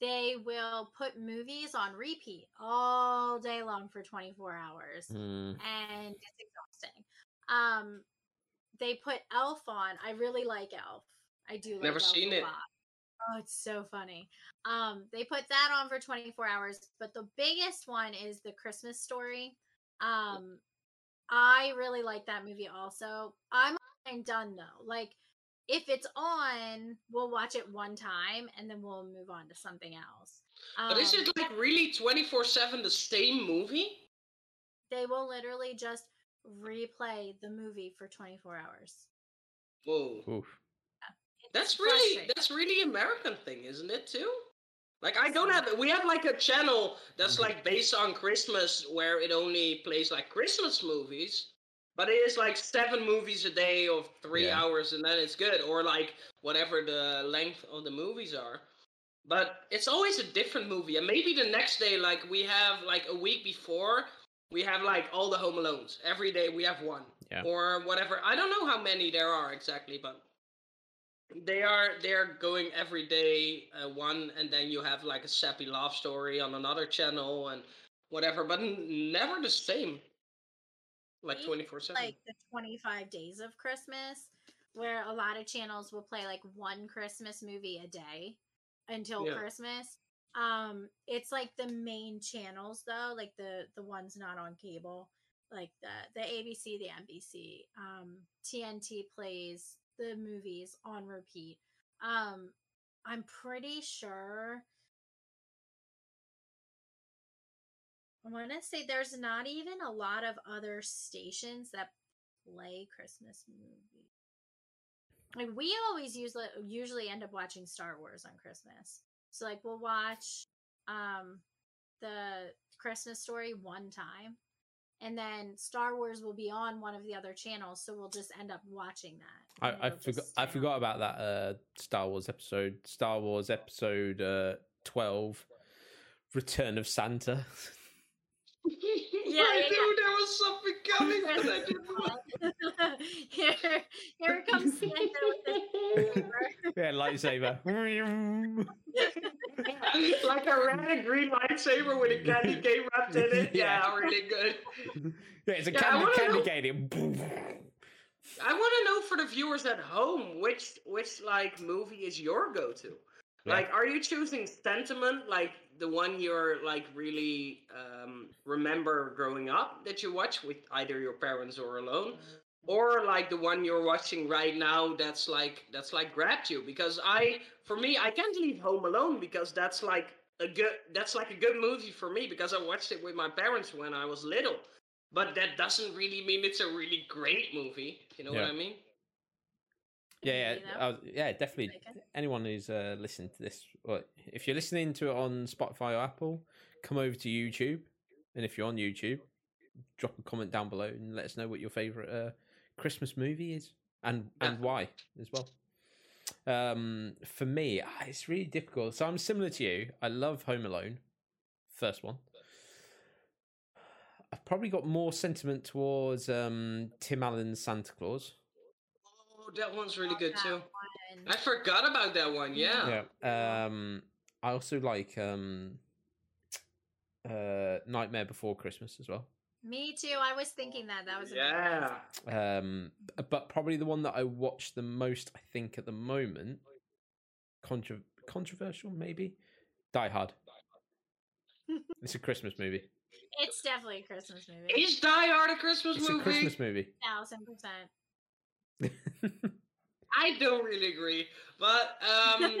they will put movies on repeat all day long for 24 hours. Mm, And it's exhausting. Um, they put Elf on. I really like Elf. I do like Never Elf seen a it. lot. Oh, it's so funny. Um, they put that on for 24 hours, but the biggest one is the Christmas story. Um, I really like that movie also. I'm I'm done though. Like if it's on, we'll watch it one time and then we'll move on to something else. But is Um, it like really 24 7 the same movie? they will literally just replay the movie for 24 hours. Whoa. oof. That's really that's really American thing, isn't it too? Like I don't have we have like a channel that's like (laughs) based on Christmas where it only plays like Christmas movies. But it is like seven movies a day of three Yeah. hours and then it's good. Or like whatever the length of the movies are. But it's always a different movie. And maybe the next day, like we have like a week before, we have like all the Home Alones. Every day we have one. Yeah. Or whatever. I don't know how many there are exactly, but they are they're going every day uh, one and then you have like a sappy love story on another channel and whatever but n- never the same like 24 7 like the 25 days of Christmas, where a lot of channels will play like one Christmas movie a day until Yeah. Christmas. Um, it's like the main channels though, like the the ones not on cable, like the the ABC, the NBC, um, TNT plays the movies on repeat. Um, I'm pretty sure. I want to say there's not even a lot of other stations that play Christmas movies. Like we always usually usually end up watching Star Wars on Christmas. So like we'll watch um the Christmas story one time and then Star Wars will be on one of the other channels, so we'll just end up watching that. I, I forgot. I forgot about that uh, Star Wars episode. Star Wars episode uh, twelve, Return of Santa. (laughs) (laughs) Yeah, I yeah, knew there was something coming, but I didn't. (laughs) here, here comes Santa with his (laughs) yeah, lightsaber. like a red and green lightsaber with a candy cane wrapped in it. Yeah, Yeah. really good. yeah, it's a Yeah, candy, wanna candy cane. I want to know for the viewers at home which which like movie is your go-to. Yeah. Like, are you choosing sentiment, like the one you're like really um, remember growing up that you watch with either your parents or alone, or like the one you're watching right now that's like that's like grabbed you? Because I, for me, I can't leave Home Alone because that's like a good that's like a good movie for me because I watched it with my parents when I was little. But that doesn't really mean it's a really great movie. You know Yeah. what I mean? Yeah, yeah, uh, yeah, definitely. Anyone who's uh, listening to this, well, if you're listening to it on Spotify or Apple, come over to YouTube, and if you're on YouTube, drop a comment down below and let us know what your favorite uh, Christmas movie is and and why as well. Um, for me, ah, it's really difficult. So I'm similar to you. I love Home Alone, first one. I've probably got more sentiment towards um, Tim Allen's Santa Clause. Oh, that one's really good too. one. I forgot about that one. Yeah. Yeah. Um, I also like um, uh, Nightmare Before Christmas as well. Me too. I was thinking that. That was a Yeah. Um, but probably the one that I watch the most, I think, at the moment, contra- controversial maybe, Die Hard. (laughs) it's a Christmas movie. It's definitely a Christmas movie. Is Die Hard a Christmas It's movie? a Christmas movie. Thousand percent. (laughs) I don't really agree, but um,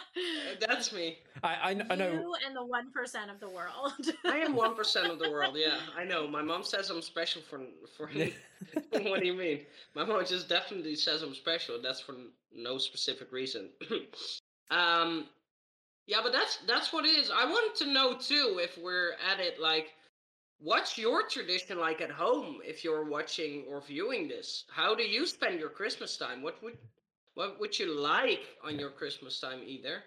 (laughs) that's me. I, I, kn- I know. You and the one percent of the world. I am one percent of the (laughs) world. Yeah, I know. My mom says I'm special for for. what do you mean? My mom just definitely says I'm special. That's for no specific reason. (clears throat) um, yeah, but that's that's what it is. I want to know too if we're at it like. What's your tradition like at home if you're watching or viewing this? How do you spend your Christmas time? What would what would you like on your Christmas time either?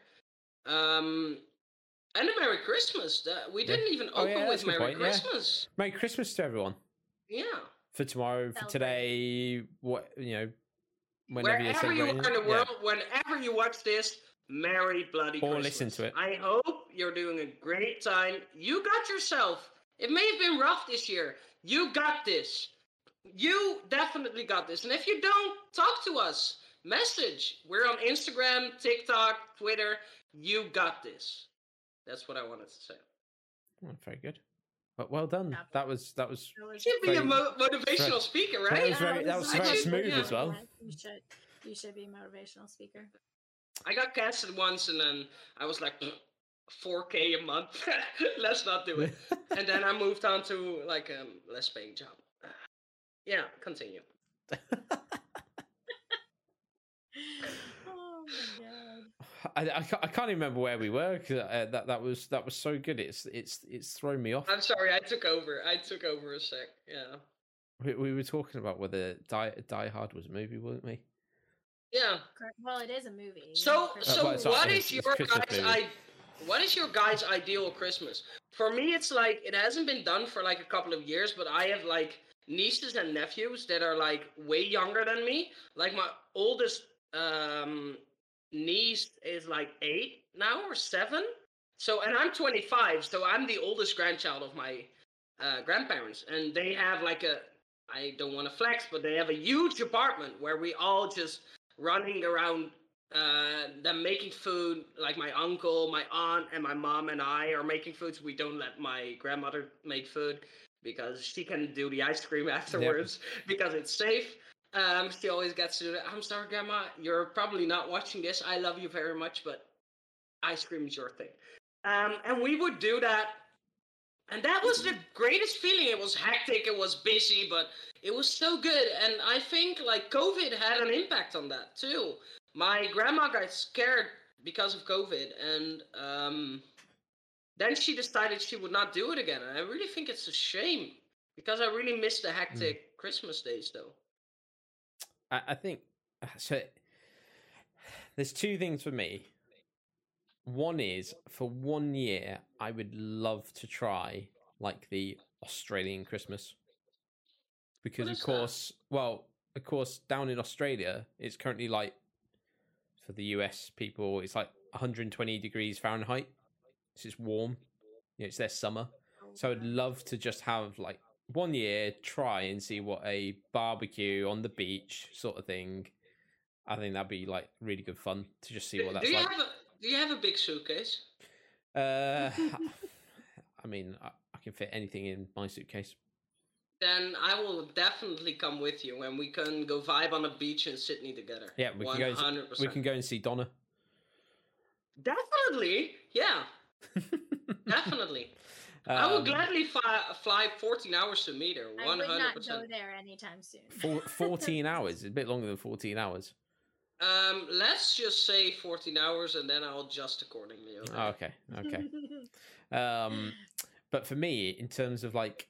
Um and a Merry Christmas. We didn't even Oh, open yeah, with Merry point, yeah. Christmas. Merry Christmas to everyone. Yeah. For tomorrow, for today, what you know, whenever you're Wherever you are in the it. Yeah. world, whenever you watch this, Merry bloody Or Christmas. listen to it. I hope you're doing a great time. You got yourself. It may have been rough this year. You got this. You definitely got this. And if you don't, talk to us. Message. We're on Instagram, TikTok, Twitter. You got this. That's what I wanted to say. Oh, very good. Well, well done. Yeah. That was that was You should be a mo- motivational very- speaker, that right? was very that was I very just- smooth yeah. as well. You should. You should be a motivational speaker. I got casted once, and then I was like, (clears throat) 4K a month. (laughs) Let's not do it. (laughs) and then I moved on to like a less paying job. Yeah, continue. (laughs) Oh my god. (sighs) I, I, can't, I can't even remember where we were 'cause, uh, that that was that was so good. It's it's it's thrown me off. I'm sorry, I took over. I took over a sec. Yeah. We, we were talking about whether Die Die Hard was a movie, weren't we? Yeah. Well, it is a movie. So, Christmas. so well, it's not- what it's- is it's your guys' movie. What is your guys' ideal Christmas? For me, it's like it hasn't been done for like a couple of years, but I have like nieces and nephews that are like way younger than me. Like my oldest um, niece is like eight now or seven. So, and I'm 25, so I'm the oldest grandchild of my uh, grandparents, and they have like a. I don't want to flex, but they have a huge apartment where we all just running around uh, them making food. Like my uncle, my aunt, and my mom and I are making foods. We don't let my grandmother make food because she can do the ice cream (laughs) afterwards because it's safe. Um, she always gets to do that. I'm sorry, Grandma. You're probably not watching this. I love you very much, but ice cream is your thing. Um, and we would do that. And that was the greatest feeling. It was hectic, it was busy, but it was so good. And I think like COVID had an impact on that too. My grandma got scared because of COVID, and um, then she decided she would not do it again. And I really think it's a shame Because I really miss the hectic Christmas days, though. I, I think so. There's two things for me. One is for one year, I would love to try like the Australian Christmas because, of is that? course, well, of course, down in Australia, it's currently like for the US people, it's like 120 degrees Fahrenheit. So it's warm. You know, it's their summer. So I'd love to just have like one year try and see what a barbecue on the beach sort of thing. I think that'd be like really good fun to just see Do, what do that's you like. have a Do you have a big suitcase? Uh, (laughs) I mean, I, I can fit anything in my suitcase. Then I will definitely come with you, and we can go vibe on a beach in Sydney together. Yeah, we can go. One hundred and- We can go and see Donna. Definitely, yeah, (laughs) definitely. I would Um, gladly fly, fly 14 hours to meet her. I One would hundred not go percent. there anytime soon. four- (laughs) 14 hours. It's a bit longer than 14 hours. Um, let's just say 14 hours, and then I'll adjust accordingly. Okay. Oh, okay. Okay. (laughs) Um, but for me, in terms of like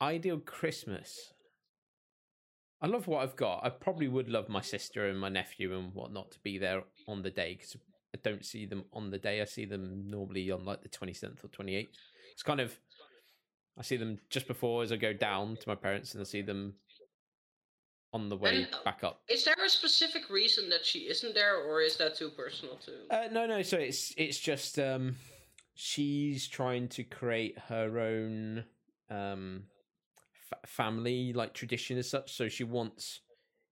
ideal Christmas, I love what I've got. I probably would love my sister and my nephew and whatnot to be there on the day because I don't see them on the day. I see them normally on like the 27th or 28th. It's kind of, I see them just before as I go down to my parents and I see them on the way And, uh, back up. Is there a specific reason that she isn't there, or is that too personal to? Uh, no, no. So it's it's just um, she's trying to create her own um, f- family like tradition as such. So she wants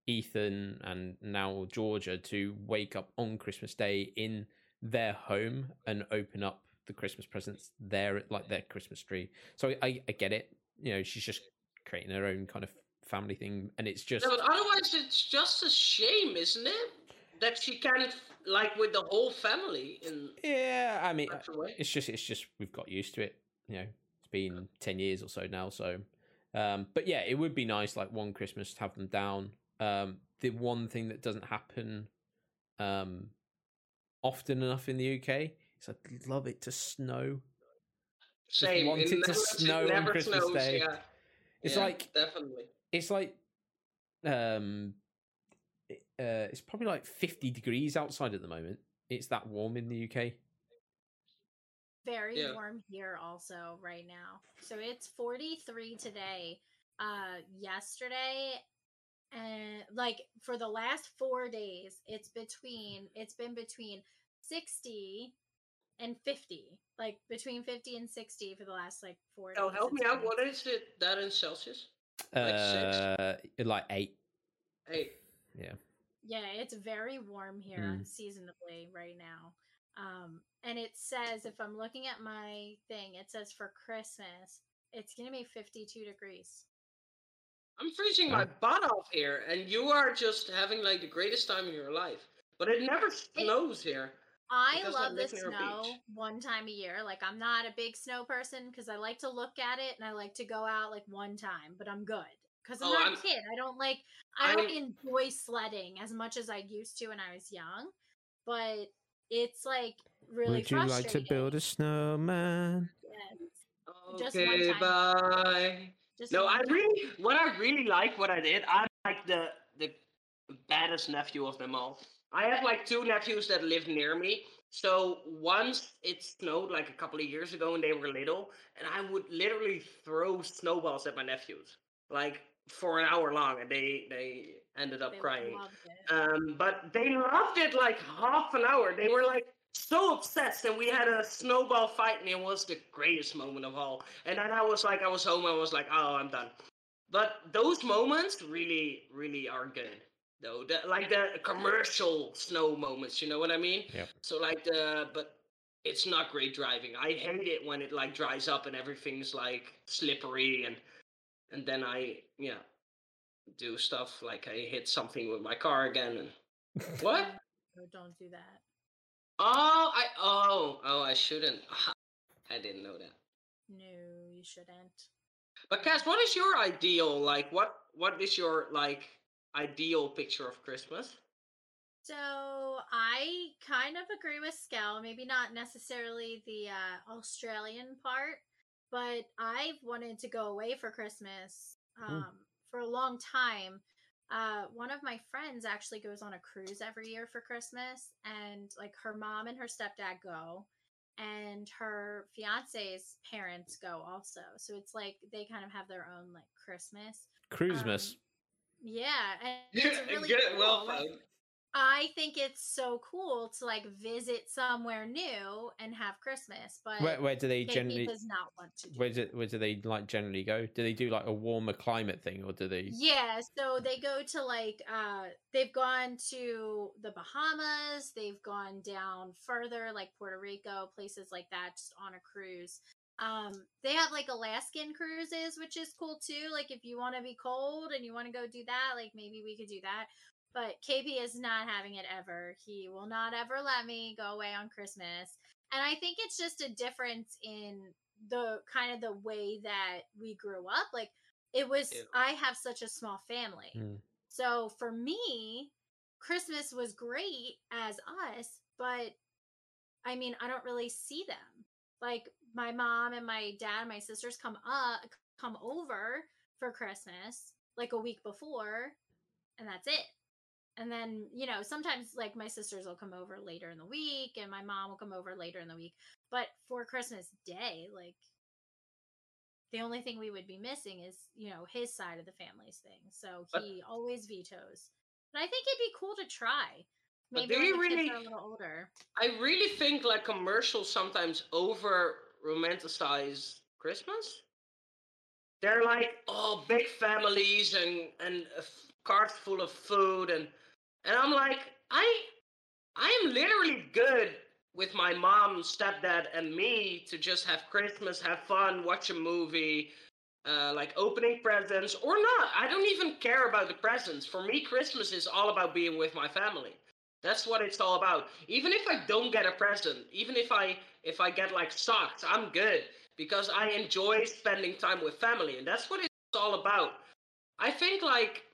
Ethan and now Georgia to wake up on Christmas Day in their home and open up the Christmas presents there at like their Christmas tree. So I, I get it. You know, she's just creating her own kind of family thing, and it's just No, but otherwise, it's just a shame, isn't it? That she can't like with the whole family in yeah. I mean, such a way. it's just it's just we've got used to it you know it's been 10 years or so now so um but yeah it would be nice like one christmas to have them down um the one thing that doesn't happen um often enough in the uk is i'd love it to snow Same. want it it to snow on never Christmas snows, Day. Yeah. it's Yeah, like definitely. it's like um uh it's probably like 50 degrees outside at the moment it's that warm in the uk Very Yeah. warm here also right now. So it's 43 today. Uh yesterday and like for the last 4 days it's between it's been between 60 and 50. Like between 50 and 60 for the last like 4 days. Oh, help me out. What is it? That in Celsius? Like six? uh like eight 8. yeah Yeah, it's very warm here Mm. seasonably right now. Um, and it says if I'm looking at my thing, it says for Christmas, it's gonna be 52 degrees. I'm freezing my butt off here, and you are just having like the greatest time of your life. But it never snows here. I love the live near a snow beach. one time a year. Like I'm not a big snow person because I like to look at it and I like to go out like one time, but I'm good. Because I'm Oh, not I'm- a kid. I don't like I don't I'm- enjoy sledding as much as I used to when I was young. But it's like really Would you like to build a snowman? Yes. Just one Okay, time. bye. Just No, one I really, what I really like, what I did, I'm like the the baddest nephew of them all. I have like two nephews that live near me. So once it snowed like a couple of years ago and they were little, and I would literally throw snowballs at my nephews like for an hour long, and they they ended up They crying. Um, but they loved it like half an hour. They were like so obsessed, and we had a snowball fight, and it was the greatest moment of all. And then I was like, I was home, I was like, oh, I'm done. But those moments really, really are good, though. The, like the commercial snow moments, you know what I mean? Yep. So like the, but it's not great driving. I hate it when it like dries up and everything's like slippery, and and then I, yeah, do stuff like I hit something with my car again and (laughs) what? No, don't do that. Oh, I oh oh I shouldn't. (laughs) I didn't know that. No, you shouldn't. But Cass, what is your ideal like? What what is your like ideal picture of Christmas? So I kind of agree with Skel. Maybe not necessarily the uh, Australian part, but I've wanted to go away for Christmas Hmm. um, for a long time. Uh, one of my friends actually goes on a cruise every year for Christmas, and like her mom and her stepdad go, and her fiance's parents go also. So it's like they kind of have their own like Christmas. Christmas. Um, yeah, and it's really Good, cool. well like, found. I think it's so cool to like visit somewhere new and have Christmas, but where, where do they Katie generally? does not want to. Do Where do, where do they like generally go? Do they do like a warmer climate thing, or do they? Yeah, so they go to like uh they've gone to the Bahamas, they've gone down further like Puerto Rico, places like that just on a cruise. Um they have like Alaskan cruises, which is cool too. Like if you want to be cold and you want to go do that, like maybe we could do that. But KP is not having it ever. He will not ever let me go away on Christmas. And I think it's just a difference in the kind of the way that we grew up. Like it was Yeah. I have such a small family. Hmm. So for me, Christmas was great as us, but I mean, I don't really see them. Like my mom and my dad and my sisters come up come over for Christmas like a week before and that's it. And then, you know, sometimes like my sisters will come over later in the week and my mom will come over later in the week. But for Christmas Day, like the only thing we would be missing is, you know, his side of the family's thing. So But- he always vetoes. But I think it'd be cool to try. But Maybe when the kids really- are a little older. I really think like commercials sometimes over romanticize Christmas. They're like, oh, big families and and a f- cars full of food and and I'm like, I I am literally good with my mom, stepdad, and me to just have Christmas, have fun, watch a movie, uh, like opening presents or not. I don't even care about the presents. For me, Christmas is all about being with my family. That's what it's all about. Even if I don't get a present, even if I if I get like socks, I'm good because I enjoy spending time with family, and that's what it's all about. I think like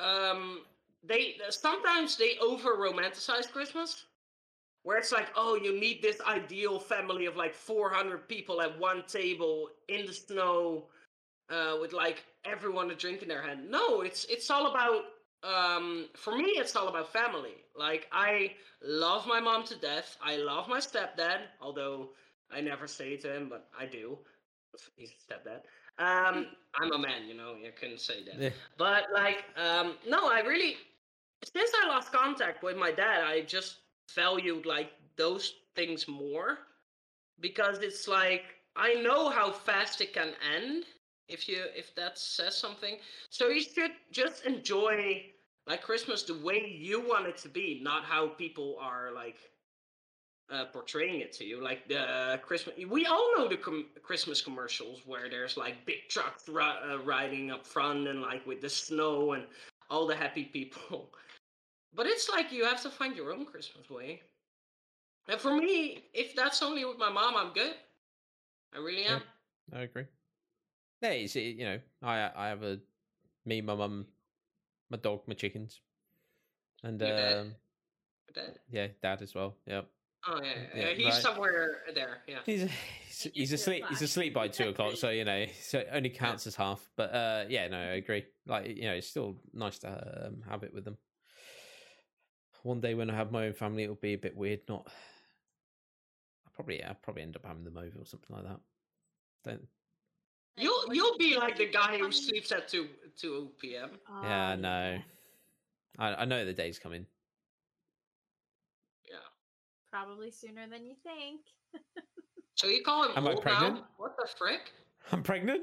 um they sometimes they over romanticize Christmas. Where it's like, oh, you need this ideal family of like 400 people at one table in the snow, uh, with like everyone a drink in their hand. No, it's it's all about um for me it's all about family like i love my mom to death i love my stepdad although i never say it to him but i do he's a stepdad um i'm a man you know you couldn't say that Yeah. but like um no i really since i lost contact with my dad i just valued like those things more because it's like i know how fast it can end if you if that says something. So you should just enjoy like christmas the way you want it to be not how people are like uh, portraying it to you. Like the christmas we all know the com- christmas commercials where there's like big trucks ri- uh, riding up front and like with the snow and all the happy people but it's like you have to find your own christmas way and for me if that's only with my mom i'm good i really Yeah. am I agree. Yeah, you see, you know, I I have a me, my mum, my dog, my chickens, and Your um, yeah, dad as well. Yep. oh yeah, Yeah, yeah, he's right. somewhere there yeah He's he's, he's asleep. He's asleep by two o'clock, so you know, so it only counts as half. But uh, yeah, no, I agree. Like you know, it's still nice to um, have it with them. One day when I have my own family, it'll be a bit weird. Not, I probably I'll probably end up having them over or something like that. Don't. You'll you'll be like the guy who sleeps at two two p.m. Oh, yeah, Oh, no. I I know the day's coming. Yeah. Probably sooner than you think. So you call him Am I old pregnant? now? What the frick? I'm pregnant.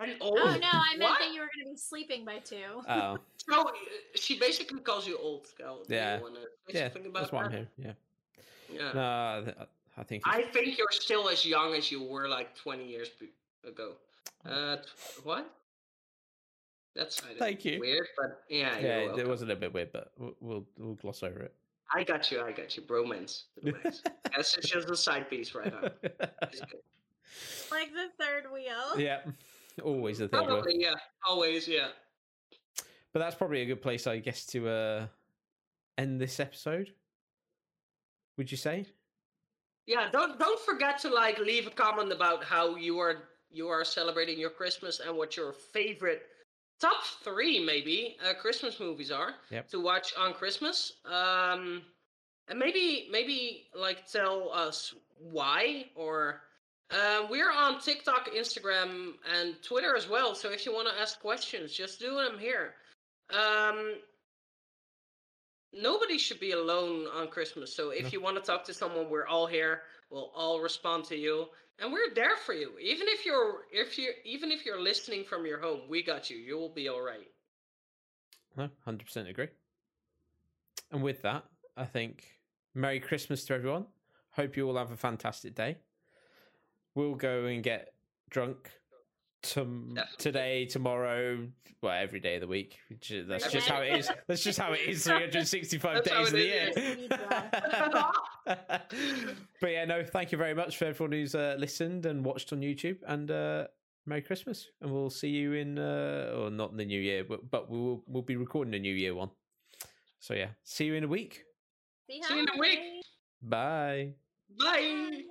And old? Oh no, I meant What? that you were going to be sleeping by two. Oh, (laughs) So uh, she basically calls you old. Cal. Do you Yeah. wanna yeah, something about that's why I'm that? here. Yeah. Yeah. No, I think. I think you're still as young as you were like 20 years ago. Uh, what? That's I don't- Thank you. Weird, but yeah, yeah, you're it welcome. was a little bit weird, but we'll we'll, we'll gloss over it. I got you. I got you. Bromance. to the. That's just a side piece right now. (laughs) Like the third wheel. yeah, always the wheel. Probably, yeah. Always, yeah. But that's probably a good place, I guess, to uh, end this episode. Would you say? yeah, don't don't forget to like leave a comment about how you are you are celebrating your Christmas and what your favorite top three maybe uh, Christmas movies are Yep. to watch on Christmas. Um, and maybe maybe like tell us why or uh, we're on TikTok, Instagram, and Twitter as well. So if you want to ask questions, just do them here. Um, nobody should be alone on Christmas. So if No. you want to talk to someone, we're all here. We'll all respond to you, and we're there for you. Even if you're if you even if you're listening from your home, we got you. You will be all right. Hundred percent agree. And with that, I think Merry Christmas to everyone. Hope you all have a fantastic day. We'll go and get drunk tom- Definitely. today, tomorrow, well, every day of the week. is- That's just how it is. That's just how it is. Three hundred sixty-five days of the year. (laughs) (laughs) but yeah, no, thank you very much for everyone who's uh, listened and watched on YouTube. And uh, Merry Christmas, and we'll see you in, uh, or not in the new year, but but we'll we'll be recording a New Year one. So yeah, see you in a week. See See you in a week. Bye. Bye. Bye.